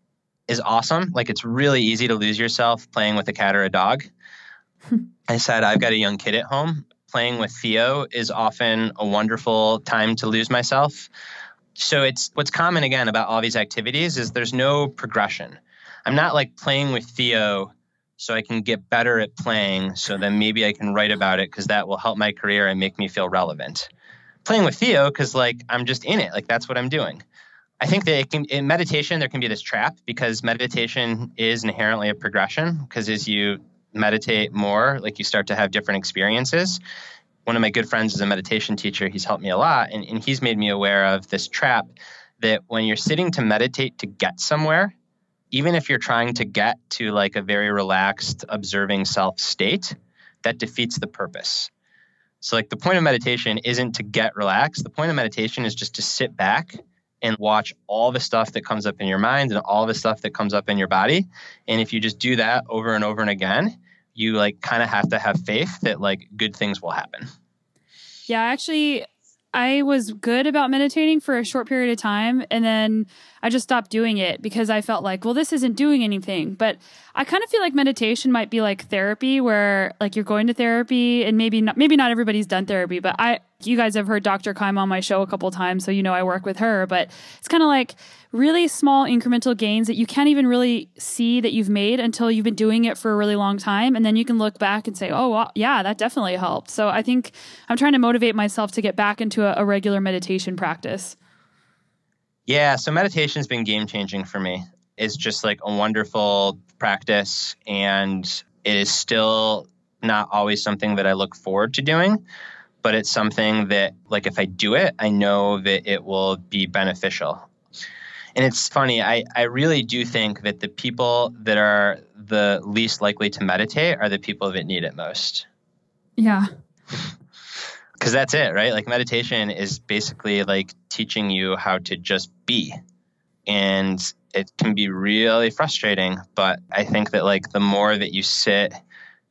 is awesome. Like it's really easy to lose yourself playing with a cat or a dog. I said I've got a young kid at home, playing with Theo is often a wonderful time to lose myself. So it's what's common again about all these activities is there's no progression. I'm not like playing with Theo so I can get better at playing so then maybe I can write about it because that will help my career and make me feel relevant. Playing with Theo because like I'm just in it, like that's what I'm doing. I think that can, in meditation there can be this trap because meditation is inherently a progression because as you meditate more, like you start to have different experiences. One of my good friends is a meditation teacher. He's helped me a lot, and, and he's made me aware of this trap that when you're sitting to meditate to get somewhere, even if you're trying to get to like a very relaxed, observing self state, that defeats the purpose. So, like, the point of meditation isn't to get relaxed. The point of meditation is just to sit back and watch all the stuff that comes up in your mind and all the stuff that comes up in your body. And if you just do that over and over and again, you like kind of have to have faith that like good things will happen. Yeah, actually I was good about meditating for a short period of time and then I just stopped doing it because I felt like, well, this isn't doing anything. But I kind of feel like meditation might be like therapy where like you're going to therapy and maybe not maybe not everybody's done therapy, but I you guys have heard Dr. Keim on my show a couple times, so you know I work with her, but it's kind of like really small incremental gains that you can't even really see that you've made until you've been doing it for a really long time and then you can look back and say, "Oh, well, yeah, that definitely helped." So I think I'm trying to motivate myself to get back into a, a regular meditation practice. Yeah, so meditation's been game changing for me. It's just like a wonderful practice and it is still not always something that I look forward to doing, but it's something that like if I do it, I know that it will be beneficial. And it's funny, I, I really do think that the people that are the least likely to meditate are the people that need it most. Yeah. Because that's it, right? Like meditation is basically like teaching you how to just be. And it can be really frustrating, but I think that like the more that you sit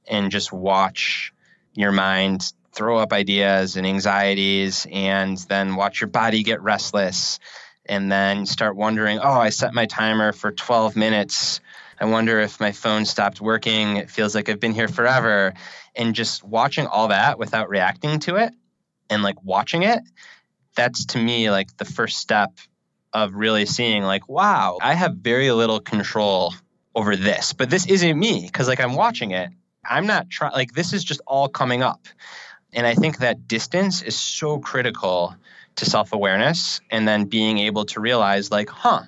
and just watch your mind throw up ideas and anxieties and then watch your body get restless and then start wondering, oh, I set my timer for 12 minutes. I wonder if my phone stopped working. It feels like I've been here forever. And just watching all that without reacting to it and like watching it, that's to me like the first step of really seeing, like, wow, I have very little control over this, but this isn't me because like I'm watching it. I'm not trying, like, this is just all coming up. And I think that distance is so critical to self awareness and then being able to realize, like, huh,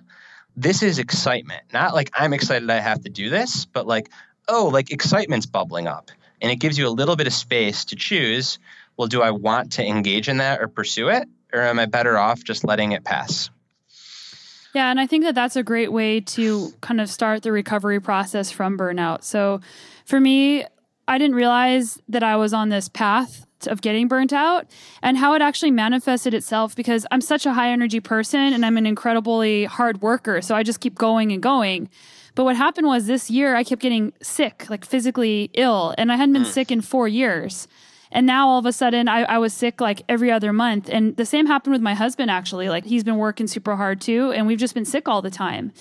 this is excitement. Not like I'm excited I have to do this, but like, oh, like excitement's bubbling up. And it gives you a little bit of space to choose well, do I want to engage in that or pursue it? Or am I better off just letting it pass? Yeah, and I think that that's a great way to kind of start the recovery process from burnout. So for me, I didn't realize that I was on this path of getting burnt out and how it actually manifested itself because I'm such a high energy person and I'm an incredibly hard worker. So I just keep going and going. But what happened was this year I kept getting sick, like physically ill, and I hadn't been mm. sick in four years. And now all of a sudden I, I was sick like every other month. And the same happened with my husband actually. Like he's been working super hard too, and we've just been sick all the time.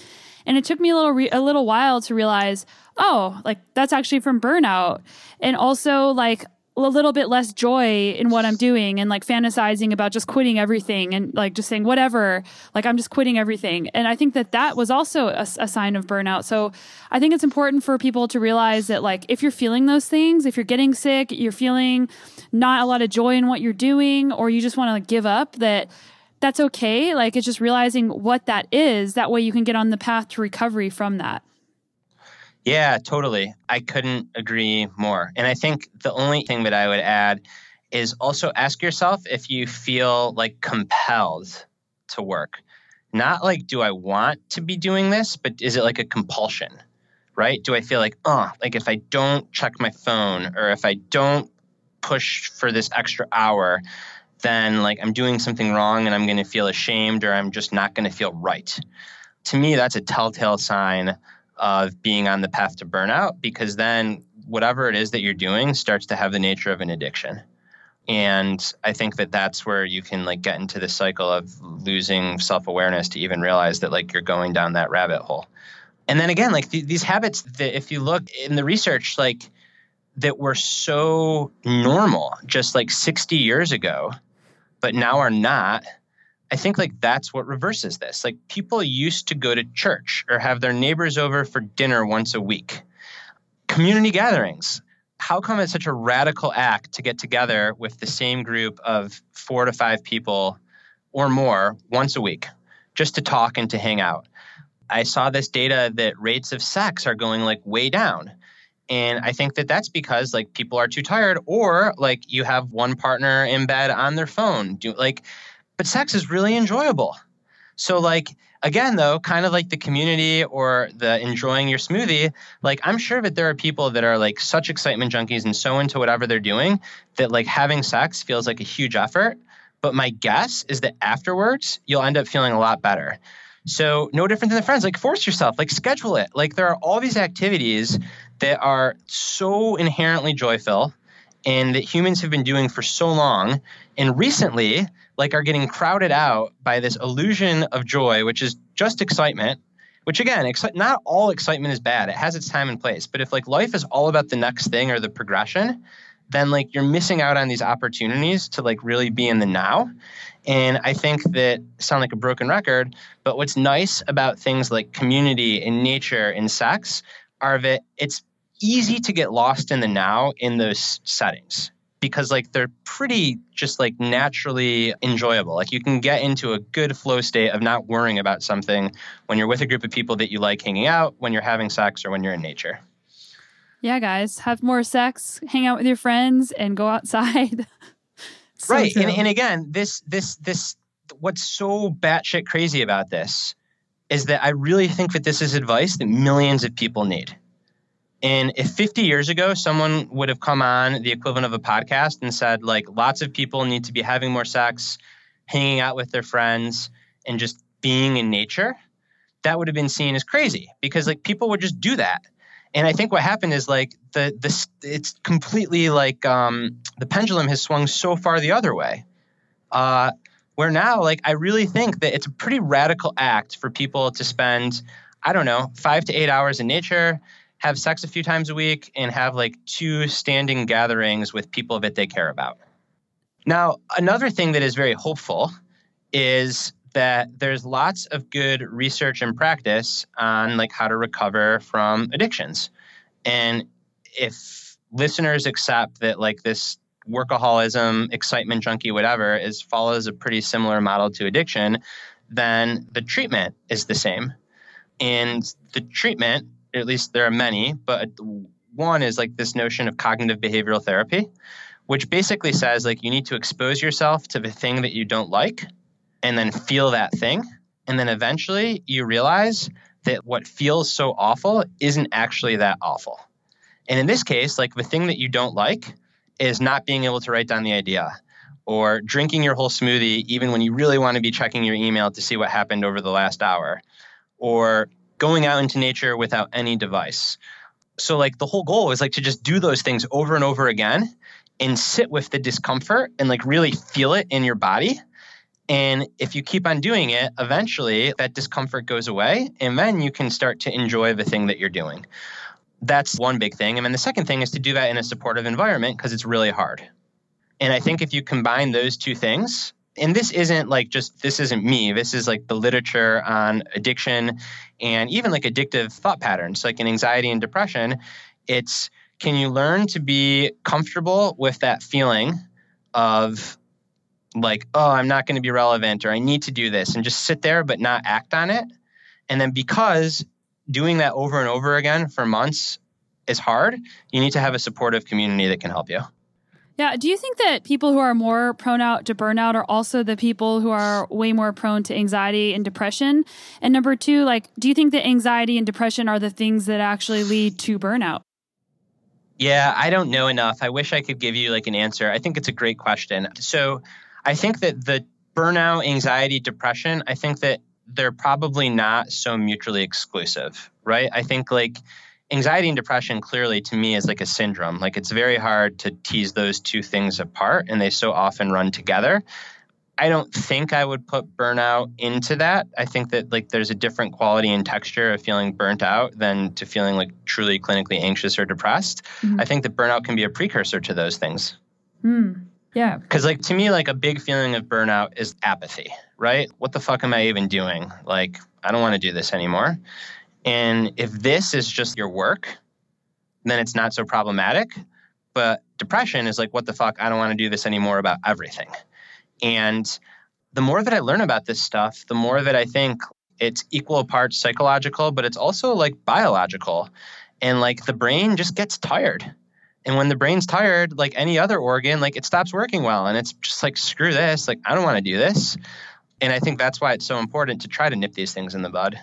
And it took me a little re- a little while to realize, oh, like that's actually from burnout. And also like a little bit less joy in what I'm doing and like fantasizing about just quitting everything and like just saying whatever, like I'm just quitting everything. And I think that that was also a, a, sign of burnout. So I think it's important for people to realize that like if you're feeling those things, if you're getting sick, you're feeling not a lot of joy in what you're doing, or you just want to like, give up, that that's okay. Like it's just realizing what that is. That way you can get on the path to recovery from that. Yeah, totally. I couldn't agree more. And I think the only thing that I would add is also ask yourself if you feel like compelled to work. Not like, do I want to be doing this, but is it like a compulsion, right? Do I feel like, oh, like if I don't check my phone or if I don't push for this extra hour, then like I'm doing something wrong and I'm going to feel ashamed or I'm just not going to feel right. To me, that's a telltale sign of being on the path to burnout because then whatever it is that you're doing starts to have the nature of an addiction and i think that that's where you can like get into the cycle of losing self-awareness to even realize that like you're going down that rabbit hole and then again like th- these habits that if you look in the research like that were so normal just like 60 years ago, but now are not. I think like that's what reverses this. Like people used to go to church or have their neighbors over for dinner once a week. Community gatherings. How come it's such a radical act to get together with the same group of four to five people or more once a week just to talk and to hang out? I saw this data that rates of sex are going like way down. And I think that that's because like people are too tired or like you have one partner in bed on their phone. Do like but sex is really enjoyable. So like again though, kind of like the community or the enjoying your smoothie, like I'm sure that there are people that are like such excitement junkies and so into whatever they're doing that like having sex feels like a huge effort. But my guess is that afterwards you'll end up feeling a lot better. So no different than the friends. Like force yourself, like schedule it. Like there are all these activities that are so inherently joyful and that humans have been doing for so long and recently like are getting crowded out by this illusion of joy which is just excitement which again exci- not all excitement is bad it has its time and place but if like life is all about the next thing or the progression then like you're missing out on these opportunities to like really be in the now and i think that sound like a broken record but what's nice about things like community and nature and sex are that it's easy to get lost in the now in those settings because like they're pretty just like naturally enjoyable. Like you can get into a good flow state of not worrying about something when you're with a group of people that you like hanging out, when you're having sex or when you're in nature. Yeah, guys, have more sex, hang out with your friends and go outside. so right. And, and again, this this this what's so batshit crazy about this is that I really think that this is advice that millions of people need. And if 50 years ago someone would have come on the equivalent of a podcast and said, like, lots of people need to be having more sex, hanging out with their friends, and just being in nature, that would have been seen as crazy because like people would just do that. And I think what happened is like the this it's completely like um, the pendulum has swung so far the other way. Uh, where now, like, I really think that it's a pretty radical act for people to spend, I don't know, five to eight hours in nature, have sex a few times a week, and have like two standing gatherings with people that they care about. Now, another thing that is very hopeful is that there's lots of good research and practice on like how to recover from addictions. And if listeners accept that like this workaholism, excitement junkie, whatever, is follows a pretty similar model to addiction, then the treatment is the same. And the treatment at least there are many, but one is like this notion of cognitive behavioral therapy, which basically says like you need to expose yourself to the thing that you don't like and then feel that thing. And then eventually you realize that what feels so awful isn't actually that awful. And in this case, like the thing that you don't like is not being able to write down the idea or drinking your whole smoothie even when you really want to be checking your email to see what happened over the last hour or going out into nature without any device. So like the whole goal is like to just do those things over and over again and sit with the discomfort and like really feel it in your body. And if you keep on doing it, eventually that discomfort goes away and then you can start to enjoy the thing that you're doing. That's one big thing. And then the second thing is to do that in a supportive environment because it's really hard. And I think if you combine those two things, and this isn't like just this isn't me this is like the literature on addiction and even like addictive thought patterns like in anxiety and depression it's can you learn to be comfortable with that feeling of like oh i'm not going to be relevant or i need to do this and just sit there but not act on it and then because doing that over and over again for months is hard you need to have a supportive community that can help you yeah. Do you think that people who are more prone out to burnout are also the people who are way more prone to anxiety and depression? And number two, like, do you think that anxiety and depression are the things that actually lead to burnout? Yeah, I don't know enough. I wish I could give you like an answer. I think it's a great question. So I think that the burnout, anxiety, depression, I think that they're probably not so mutually exclusive, right? I think like anxiety and depression clearly to me is like a syndrome. Like it's very hard to tease those two things apart and they so often run together. I don't think I would put burnout into that. I think that like there's a different quality and texture of feeling burnt out than to feeling like truly clinically anxious or depressed. Mm-hmm. I think that burnout can be a precursor to those things. Mm. Yeah. Cuz like to me like a big feeling of burnout is apathy, right? What the fuck am I even doing? Like I don't want to do this anymore. And if this is just your work, then it's not so problematic. But depression is like what the fuck? I don't want to do this anymore about everything. And the more that I learn about this stuff, the more that I think it's equal parts psychological, but it's also like biological. And like the brain just gets tired. And when the brain's tired, like any other organ, like it stops working well. And it's just like, screw this. Like, I don't want to do this. And I think that's why it's so important to try to nip these things in the bud.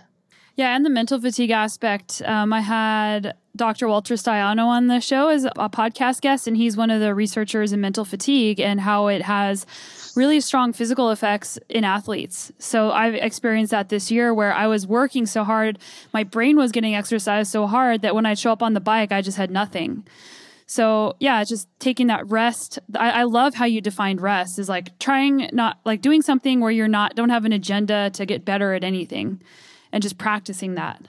Yeah, and the mental fatigue aspect. Um, I had Dr. Walter Staiano on the show as a podcast guest, and he's one of the researchers in mental fatigue and how it has really strong physical effects in athletes. So I've experienced that this year where I was working so hard, my brain was getting exercised so hard that when I'd show up on the bike, I just had nothing. So yeah, just taking that rest. I, I, love how you defined rest is like trying not like doing something where you're not don't have an agenda to get better at anything and just practicing that.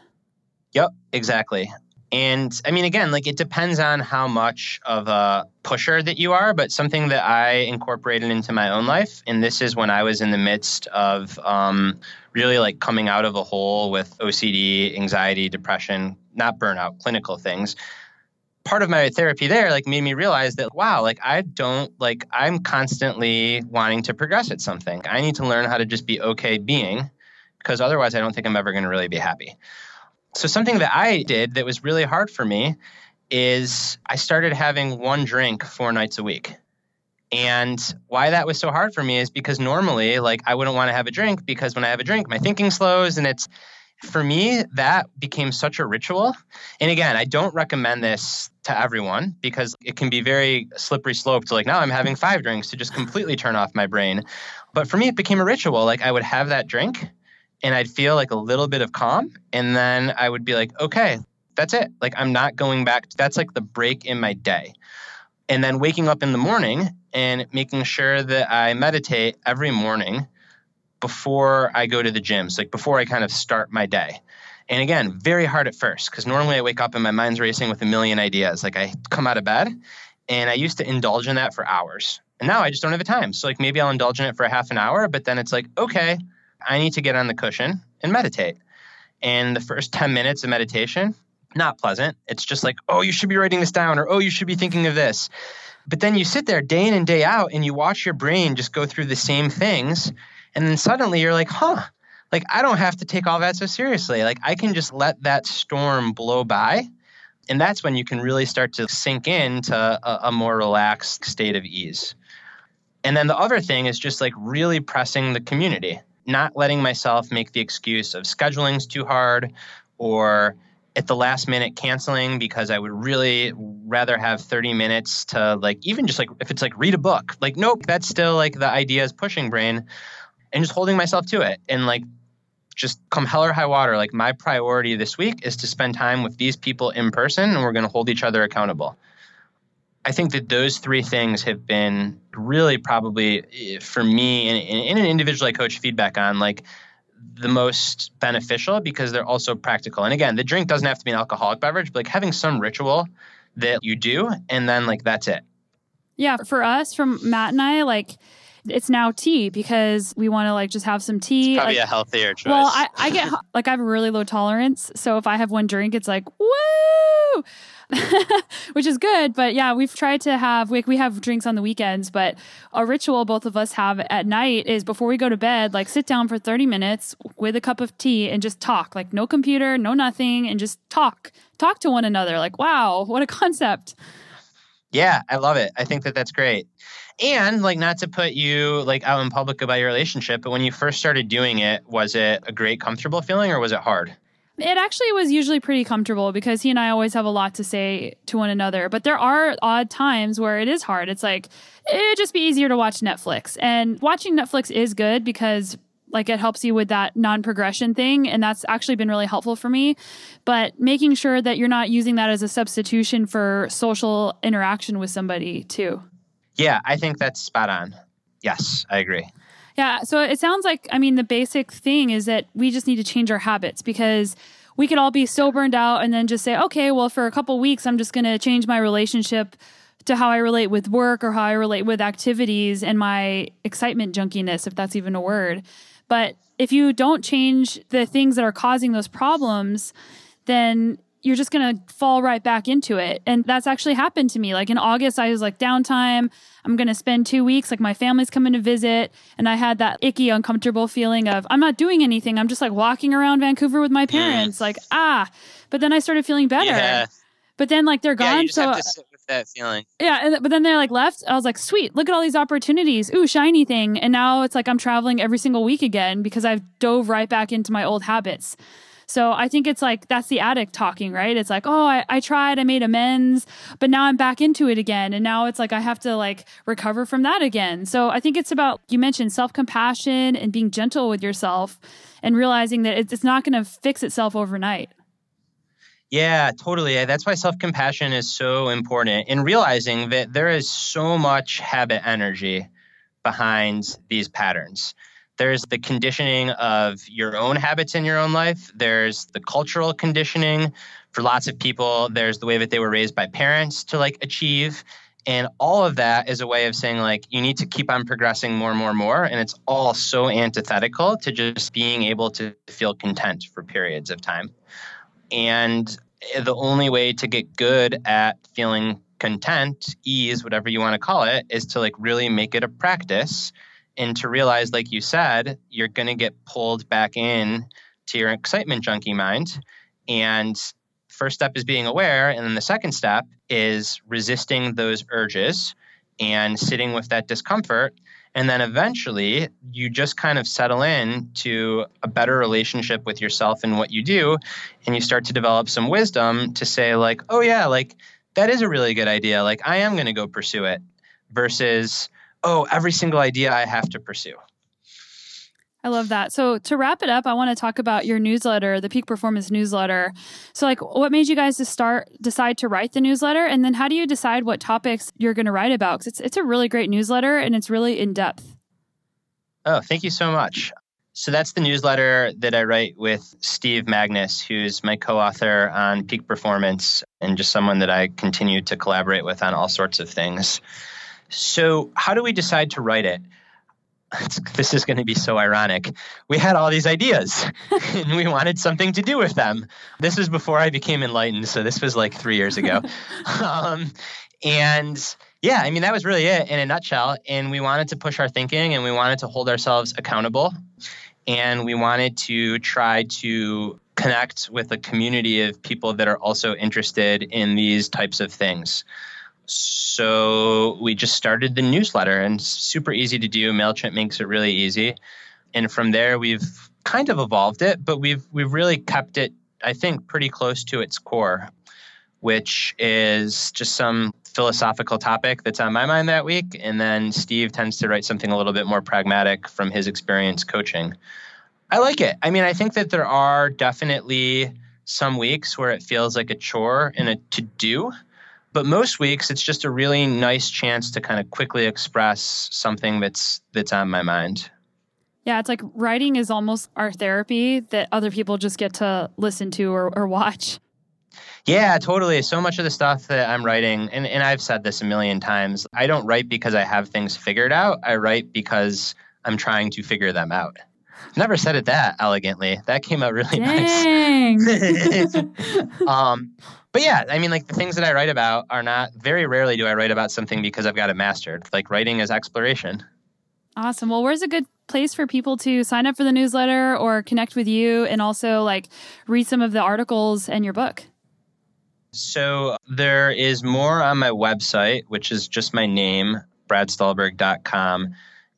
Yep, exactly. And I mean, again, like it depends on how much of a pusher that you are, but something that I incorporated into my own life. And this is when I was in the midst of um, really like coming out of a hole with OCD, anxiety, depression, not burnout, clinical things. Part of my therapy there like made me realize that wow, like I don't like I'm constantly wanting to progress at something. I need to learn how to just be okay being because otherwise I don't think I'm ever going to really be happy. So, something that I did that was really hard for me is I started having one drink four nights a week. And why that was so hard for me is because normally, like, I wouldn't want to have a drink because when I have a drink, my thinking slows. And it's for me, that became such a ritual. And again, I don't recommend this to everyone because it can be very slippery slope to like, now I'm having five drinks to just completely turn off my brain. But for me, it became a ritual. Like, I would have that drink and I'd feel like a little bit of calm. And then I would be like, okay, that's it. Like, I'm not going back. That's like the break in my day. And then waking up in the morning and making sure that I meditate every morning before I go to the gym. So, like, before I kind of start my day. And again, very hard at first because normally I wake up and my mind's racing with a million ideas. Like, I come out of bed and I used to indulge in that for hours. And now I just don't have the time. So, like, maybe I'll indulge in it for a half an hour, but then it's like, okay, I need to get on the cushion and meditate. And the first 10 minutes of meditation, not pleasant. It's just like, oh, you should be writing this down, or oh, you should be thinking of this. But then you sit there day in and day out and you watch your brain just go through the same things. And then suddenly you're like, huh, like I don't have to take all that so seriously. Like I can just let that storm blow by. And that's when you can really start to sink into a, a more relaxed state of ease. And then the other thing is just like really pressing the community not letting myself make the excuse of scheduling's too hard or at the last minute canceling because I would really rather have 30 minutes to like even just like if it's like read a book. Like nope, that's still like the ideas pushing brain and just holding myself to it and like just come hell or high water like my priority this week is to spend time with these people in person and we're going to hold each other accountable. I think that those three things have been really probably eh, for me in, in, an individual I coach feedback on like the most beneficial because they're also practical. And again, the drink doesn't have to be an alcoholic beverage, but like having some ritual that you do and then like that's it. Yeah, for us, from Matt and I, like it's now tea because we want to like just have some tea. It's probably like, a healthier choice. Well, I, I get like I have a really low tolerance, so if I have one drink, it's like woo. which is good. But yeah, we've tried to have we, we have drinks on the weekends, but a ritual both of us have at night is before we go to bed, like sit down for 30 minutes with a cup of tea and just talk. Like no computer, no nothing, and just talk. Talk to one another. Like, wow, what a concept. Yeah, I love it. I think that that's great. And like not to put you like out in public about your relationship, but when you first started doing it, was it a great comfortable feeling or was it hard? It actually was usually pretty comfortable because he and I always have a lot to say to one another. But there are odd times where it is hard. It's like, it'd just be easier to watch Netflix. And watching Netflix is good because like it helps you with that non-progression thing and that's actually been really helpful for me but making sure that you're not using that as a substitution for social interaction with somebody too yeah i think that's spot on yes i agree Yeah. So it sounds like, I mean, the basic thing is that we just need to change our habits because we could all be so burned out and then just say, okay, well, for a couple weeks, I'm just going to change my relationship to how I relate with work or how I relate with activities and my excitement junkiness, if that's even a word. But if you don't change the things that are causing those problems, then you're just going to fall right back into it. And that's actually happened to me. Like in August, I was like, downtime. I'm going to spend two weeks. Like my family's coming to visit. And I had that icky, uncomfortable feeling of, I'm not doing anything. I'm just like walking around Vancouver with my parents. Like, ah. But then I started feeling better. Yeah. But then like they're gone. Yeah, so that feeling. Yeah, and, but then they're like left. I was like, sweet, look at all these opportunities. Ooh, shiny thing. And now it's like I'm traveling every single week again because I've dove right back into my old habits. So I think it's like that's the addict talking, right? It's like, oh, I, I tried, I made amends, but now I'm back into it again. And now it's like I have to like recover from that again. So I think it's about, you mentioned self compassion and being gentle with yourself and realizing that it's not going to fix itself overnight. Yeah, totally. That's why self compassion is so important in realizing that there is so much habit energy behind these patterns. There's the conditioning of your own habits in your own life. There's the cultural conditioning for lots of people. There's the way that they were raised by parents to like achieve. And all of that is a way of saying, like, you need to keep on progressing more and more and more. And it's all so antithetical to just being able to feel content for periods of time. And the only way to get good at feeling content, ease, whatever you want to call it, is to like really make it a practice and to realize like you said you're going to get pulled back in to your excitement junkie mind. And first step is being aware and then the second step is resisting those urges and sitting with that discomfort and then eventually you just kind of settle in to a better relationship with yourself and what you do and you start to develop some wisdom to say like oh yeah like that is a really good idea like i am going to go pursue it versus oh, every single idea I have to pursue. I love that. So to wrap it up, I want to talk about your newsletter, the Peak Performance newsletter. So like what made you guys to start decide to write the newsletter and then how do you decide what topics you're going to write about cuz it's it's a really great newsletter and it's really in depth. Oh, thank you so much. So that's the newsletter that I write with Steve Magness, who's my co-author on Peak Performance and just someone that I continue to collaborate with on all sorts of things. So, how do we decide to write it? this is going to be so ironic. We had all these ideas and we wanted something to do with them. This was before I became enlightened. So, this was like three years ago. um, and yeah, I mean, that was really it in a nutshell. And we wanted to push our thinking and we wanted to hold ourselves accountable. And we wanted to try to connect with a community of people that are also interested in these types of things. So we just started the newsletter and super easy to do. MailChimp makes it really easy. And from there we've kind of evolved it, but we've we've really kept it, I think, pretty close to its core, which is just some philosophical topic that's on my mind that week. And then Steve tends to write something a little bit more pragmatic from his experience coaching. I like it. I mean, I think that there are definitely some weeks where it feels like a chore and a to do. But most weeks, it's just a really nice chance to kind of quickly express something that's that's on my mind. Yeah, it's like writing is almost our therapy that other people just get to listen to or, or watch. Yeah, totally. So much of the stuff that I'm writing, and, and I've said this a million times, I don't write because I have things figured out. I write because I'm trying to figure them out. Never said it that elegantly. That came out really Dang. nice. um, but yeah, I mean, like the things that I write about are not very rarely do I write about something because I've got it mastered. Like writing is exploration. Awesome. Well, where's a good place for people to sign up for the newsletter or connect with you and also like read some of the articles and your book? So there is more on my website, which is just my name, bradstulberg.com.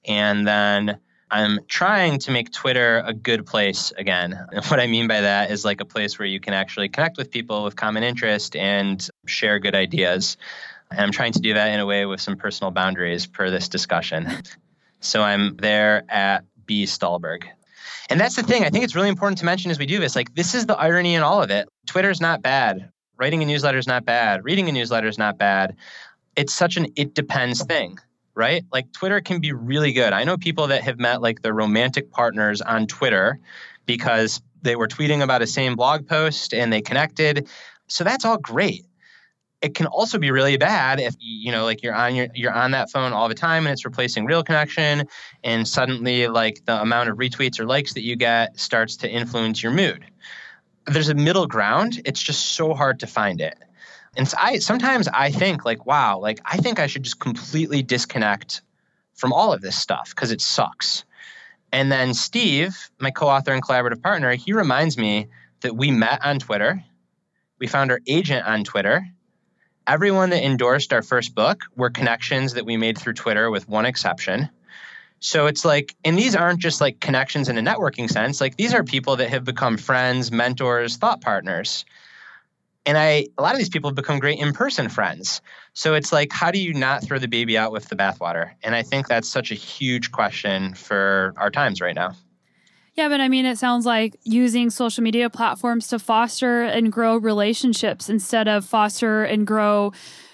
And then I'm trying to make Twitter a good place again. And what I mean by that is like a place where you can actually connect with people with common interest and share good ideas. And I'm trying to do that in a way with some personal boundaries per this discussion. So I'm there at B Stulberg. And that's the thing. I think it's really important to mention as we do this. Like, this is the irony in all of it. Twitter's not bad. Writing a newsletter is not bad. Reading a newsletter is not bad. It's such an it depends thing right? Like Twitter can be really good. I know people that have met like their romantic partners on Twitter because they were tweeting about a same blog post and they connected. So that's all great. It can also be really bad if you know like you're on your you're on that phone all the time and it's replacing real connection and suddenly like the amount of retweets or likes that you get starts to influence your mood. There's a middle ground. It's just so hard to find it. And so I sometimes I think like, wow, like I think I should just completely disconnect from all of this stuff because it sucks. And then Steve, my co-author and collaborative partner, he reminds me that we met on Twitter. We found our agent on Twitter. Everyone that endorsed our first book were connections that we made through Twitter with one exception. So it's like, and these aren't just like connections in a networking sense. Like these are people that have become friends, mentors, thought partners and I a lot of these people have become great in-person friends. So it's like, how do you not throw the baby out with the bathwater? And I think that's such a huge question for our times right now. Yeah, but I mean, it sounds like using social media platforms to foster and grow relationships instead of foster and grow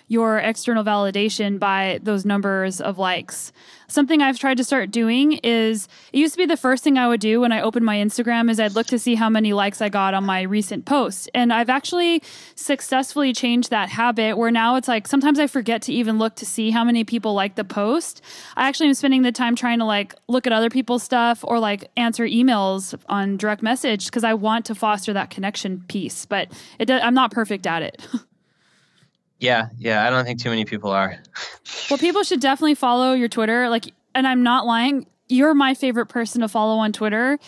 your external validation by those numbers of likes. Something I've tried to start doing is it used to be the first thing I would do when I opened my Instagram is I'd look to see how many likes I got on my recent post. And I've actually successfully changed that habit where now it's like sometimes I forget to even look to see how many people like the post. I actually am spending the time trying to like look at other people's stuff or like answer emails on direct message because I want to foster that connection piece, but it does, I'm not perfect at it. Yeah, yeah, I don't think too many people are. well, people should definitely follow your Twitter. Like, and I'm not lying. You're my favorite person to follow on Twitter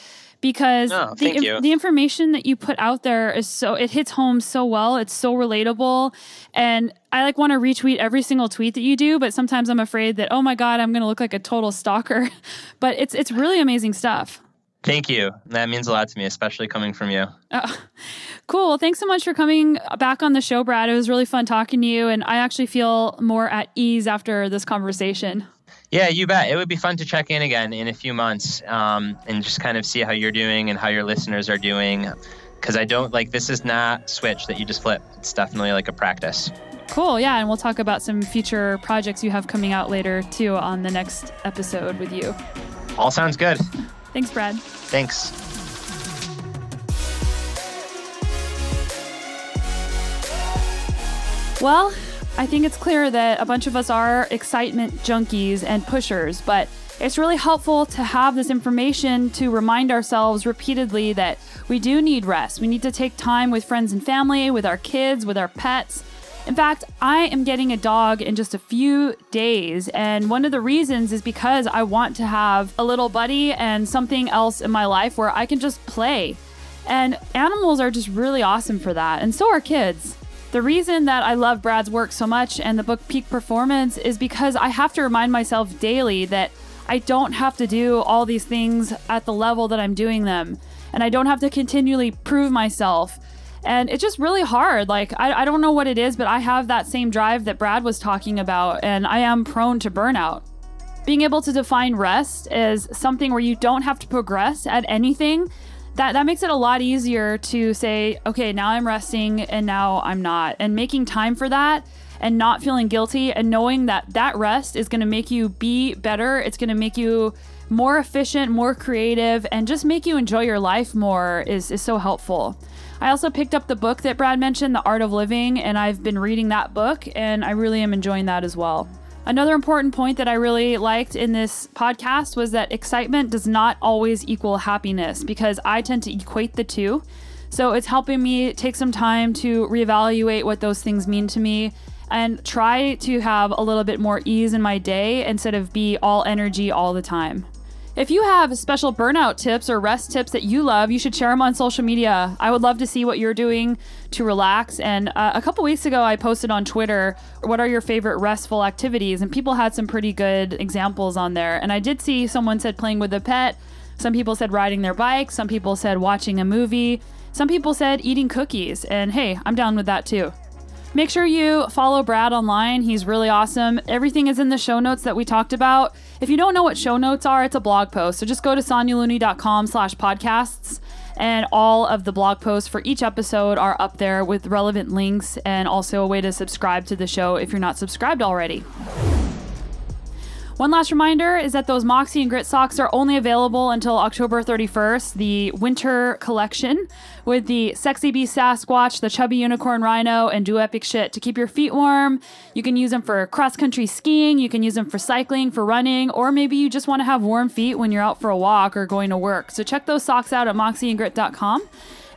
because oh, the, the information that you put out there is so it hits home so well. It's so relatable, and I like want to retweet every single tweet that you do. But sometimes I'm afraid that oh my god, I'm going to look like a total stalker. but it's it's really amazing stuff. Thank you. That means a lot to me, especially coming from you. Uh, cool. Well, thanks so much for coming back on the show, Brad. It was really fun talking to you, and I actually feel more at ease after this conversation. Yeah, you bet. It would be fun to check in again in a few months um, and just kind of see how you're doing and how your listeners are doing. Because I don't like this is not switch that you just flip. It's definitely like a practice. Cool. Yeah. And we'll talk about some future projects you have coming out later too on the next episode with you. All sounds good. Thanks, Brad. Thanks. Well, I think it's clear that a bunch of us are excitement junkies and pushers, but it's really helpful to have this information to remind ourselves repeatedly that we do need rest. We need to take time with friends and family, with our kids, with our pets. In fact, I am getting a dog in just a few days, and one of the reasons is because I want to have a little buddy and something else in my life where I can just play. And animals are just really awesome for that, and so are kids. The reason that I love Brad's work so much and the book Peak Performance is because I have to remind myself daily that I don't have to do all these things at the level that I'm doing them, and I don't have to continually prove myself and it's just really hard. Like, I, I don't know what it is, but I have that same drive that Brad was talking about, and I am prone to burnout. Being able to define rest as something where you don't have to progress at anything, that, that makes it a lot easier to say, okay, now I'm resting and now I'm not. And making time for that and not feeling guilty and knowing that that rest is going to make you be better. It's going to make you more efficient, more creative, and just make you enjoy your life more is, is so helpful. I also picked up the book that Brad mentioned, The Art of Living, and I've been reading that book, and I really am enjoying that as well. Another important point that I really liked in this podcast was that excitement does not always equal happiness because I tend to equate the two. So it's helping me take some time to reevaluate what those things mean to me and try to have a little bit more ease in my day instead of be all energy all the time. If you have special burnout tips or rest tips that you love, you should share them on social media. I would love to see what you're doing to relax. And uh, a couple weeks ago, I posted on Twitter, What are your favorite restful activities? And people had some pretty good examples on there. And I did see someone said playing with a pet. Some people said riding their bike. Some people said watching a movie. Some people said eating cookies. And hey, I'm down with that too. Make sure you follow Brad online. He's really awesome. Everything is in the show notes that we talked about. If you don't know what show notes are, it's a blog post. So just go to sonyalooney.com slash podcasts and all of the blog posts for each episode are up there with relevant links and also a way to subscribe to the show if you're not subscribed already. One last reminder is that those Moxy and Grit socks are only available until October 31st, the winter collection with the Sexy Bee Sasquatch, the Chubby Unicorn Rhino, and Do Epic Shit to keep your feet warm. You can use them for cross country skiing, you can use them for cycling, for running, or maybe you just want to have warm feet when you're out for a walk or going to work. So check those socks out at moxyandgrit.com.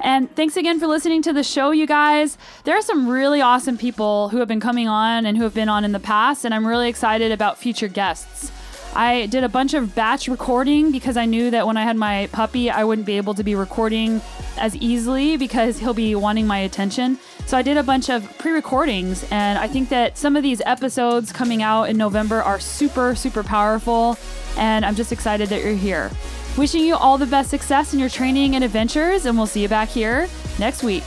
And thanks again for listening to the show, you guys. There are some really awesome people who have been coming on and who have been on in the past, and I'm really excited about future guests. I did a bunch of batch recording because I knew that when I had my puppy, I wouldn't be able to be recording as easily because he'll be wanting my attention. So I did a bunch of pre recordings, and I think that some of these episodes coming out in November are super, super powerful, and I'm just excited that you're here. Wishing you all the best success in your training and adventures, and we'll see you back here next week.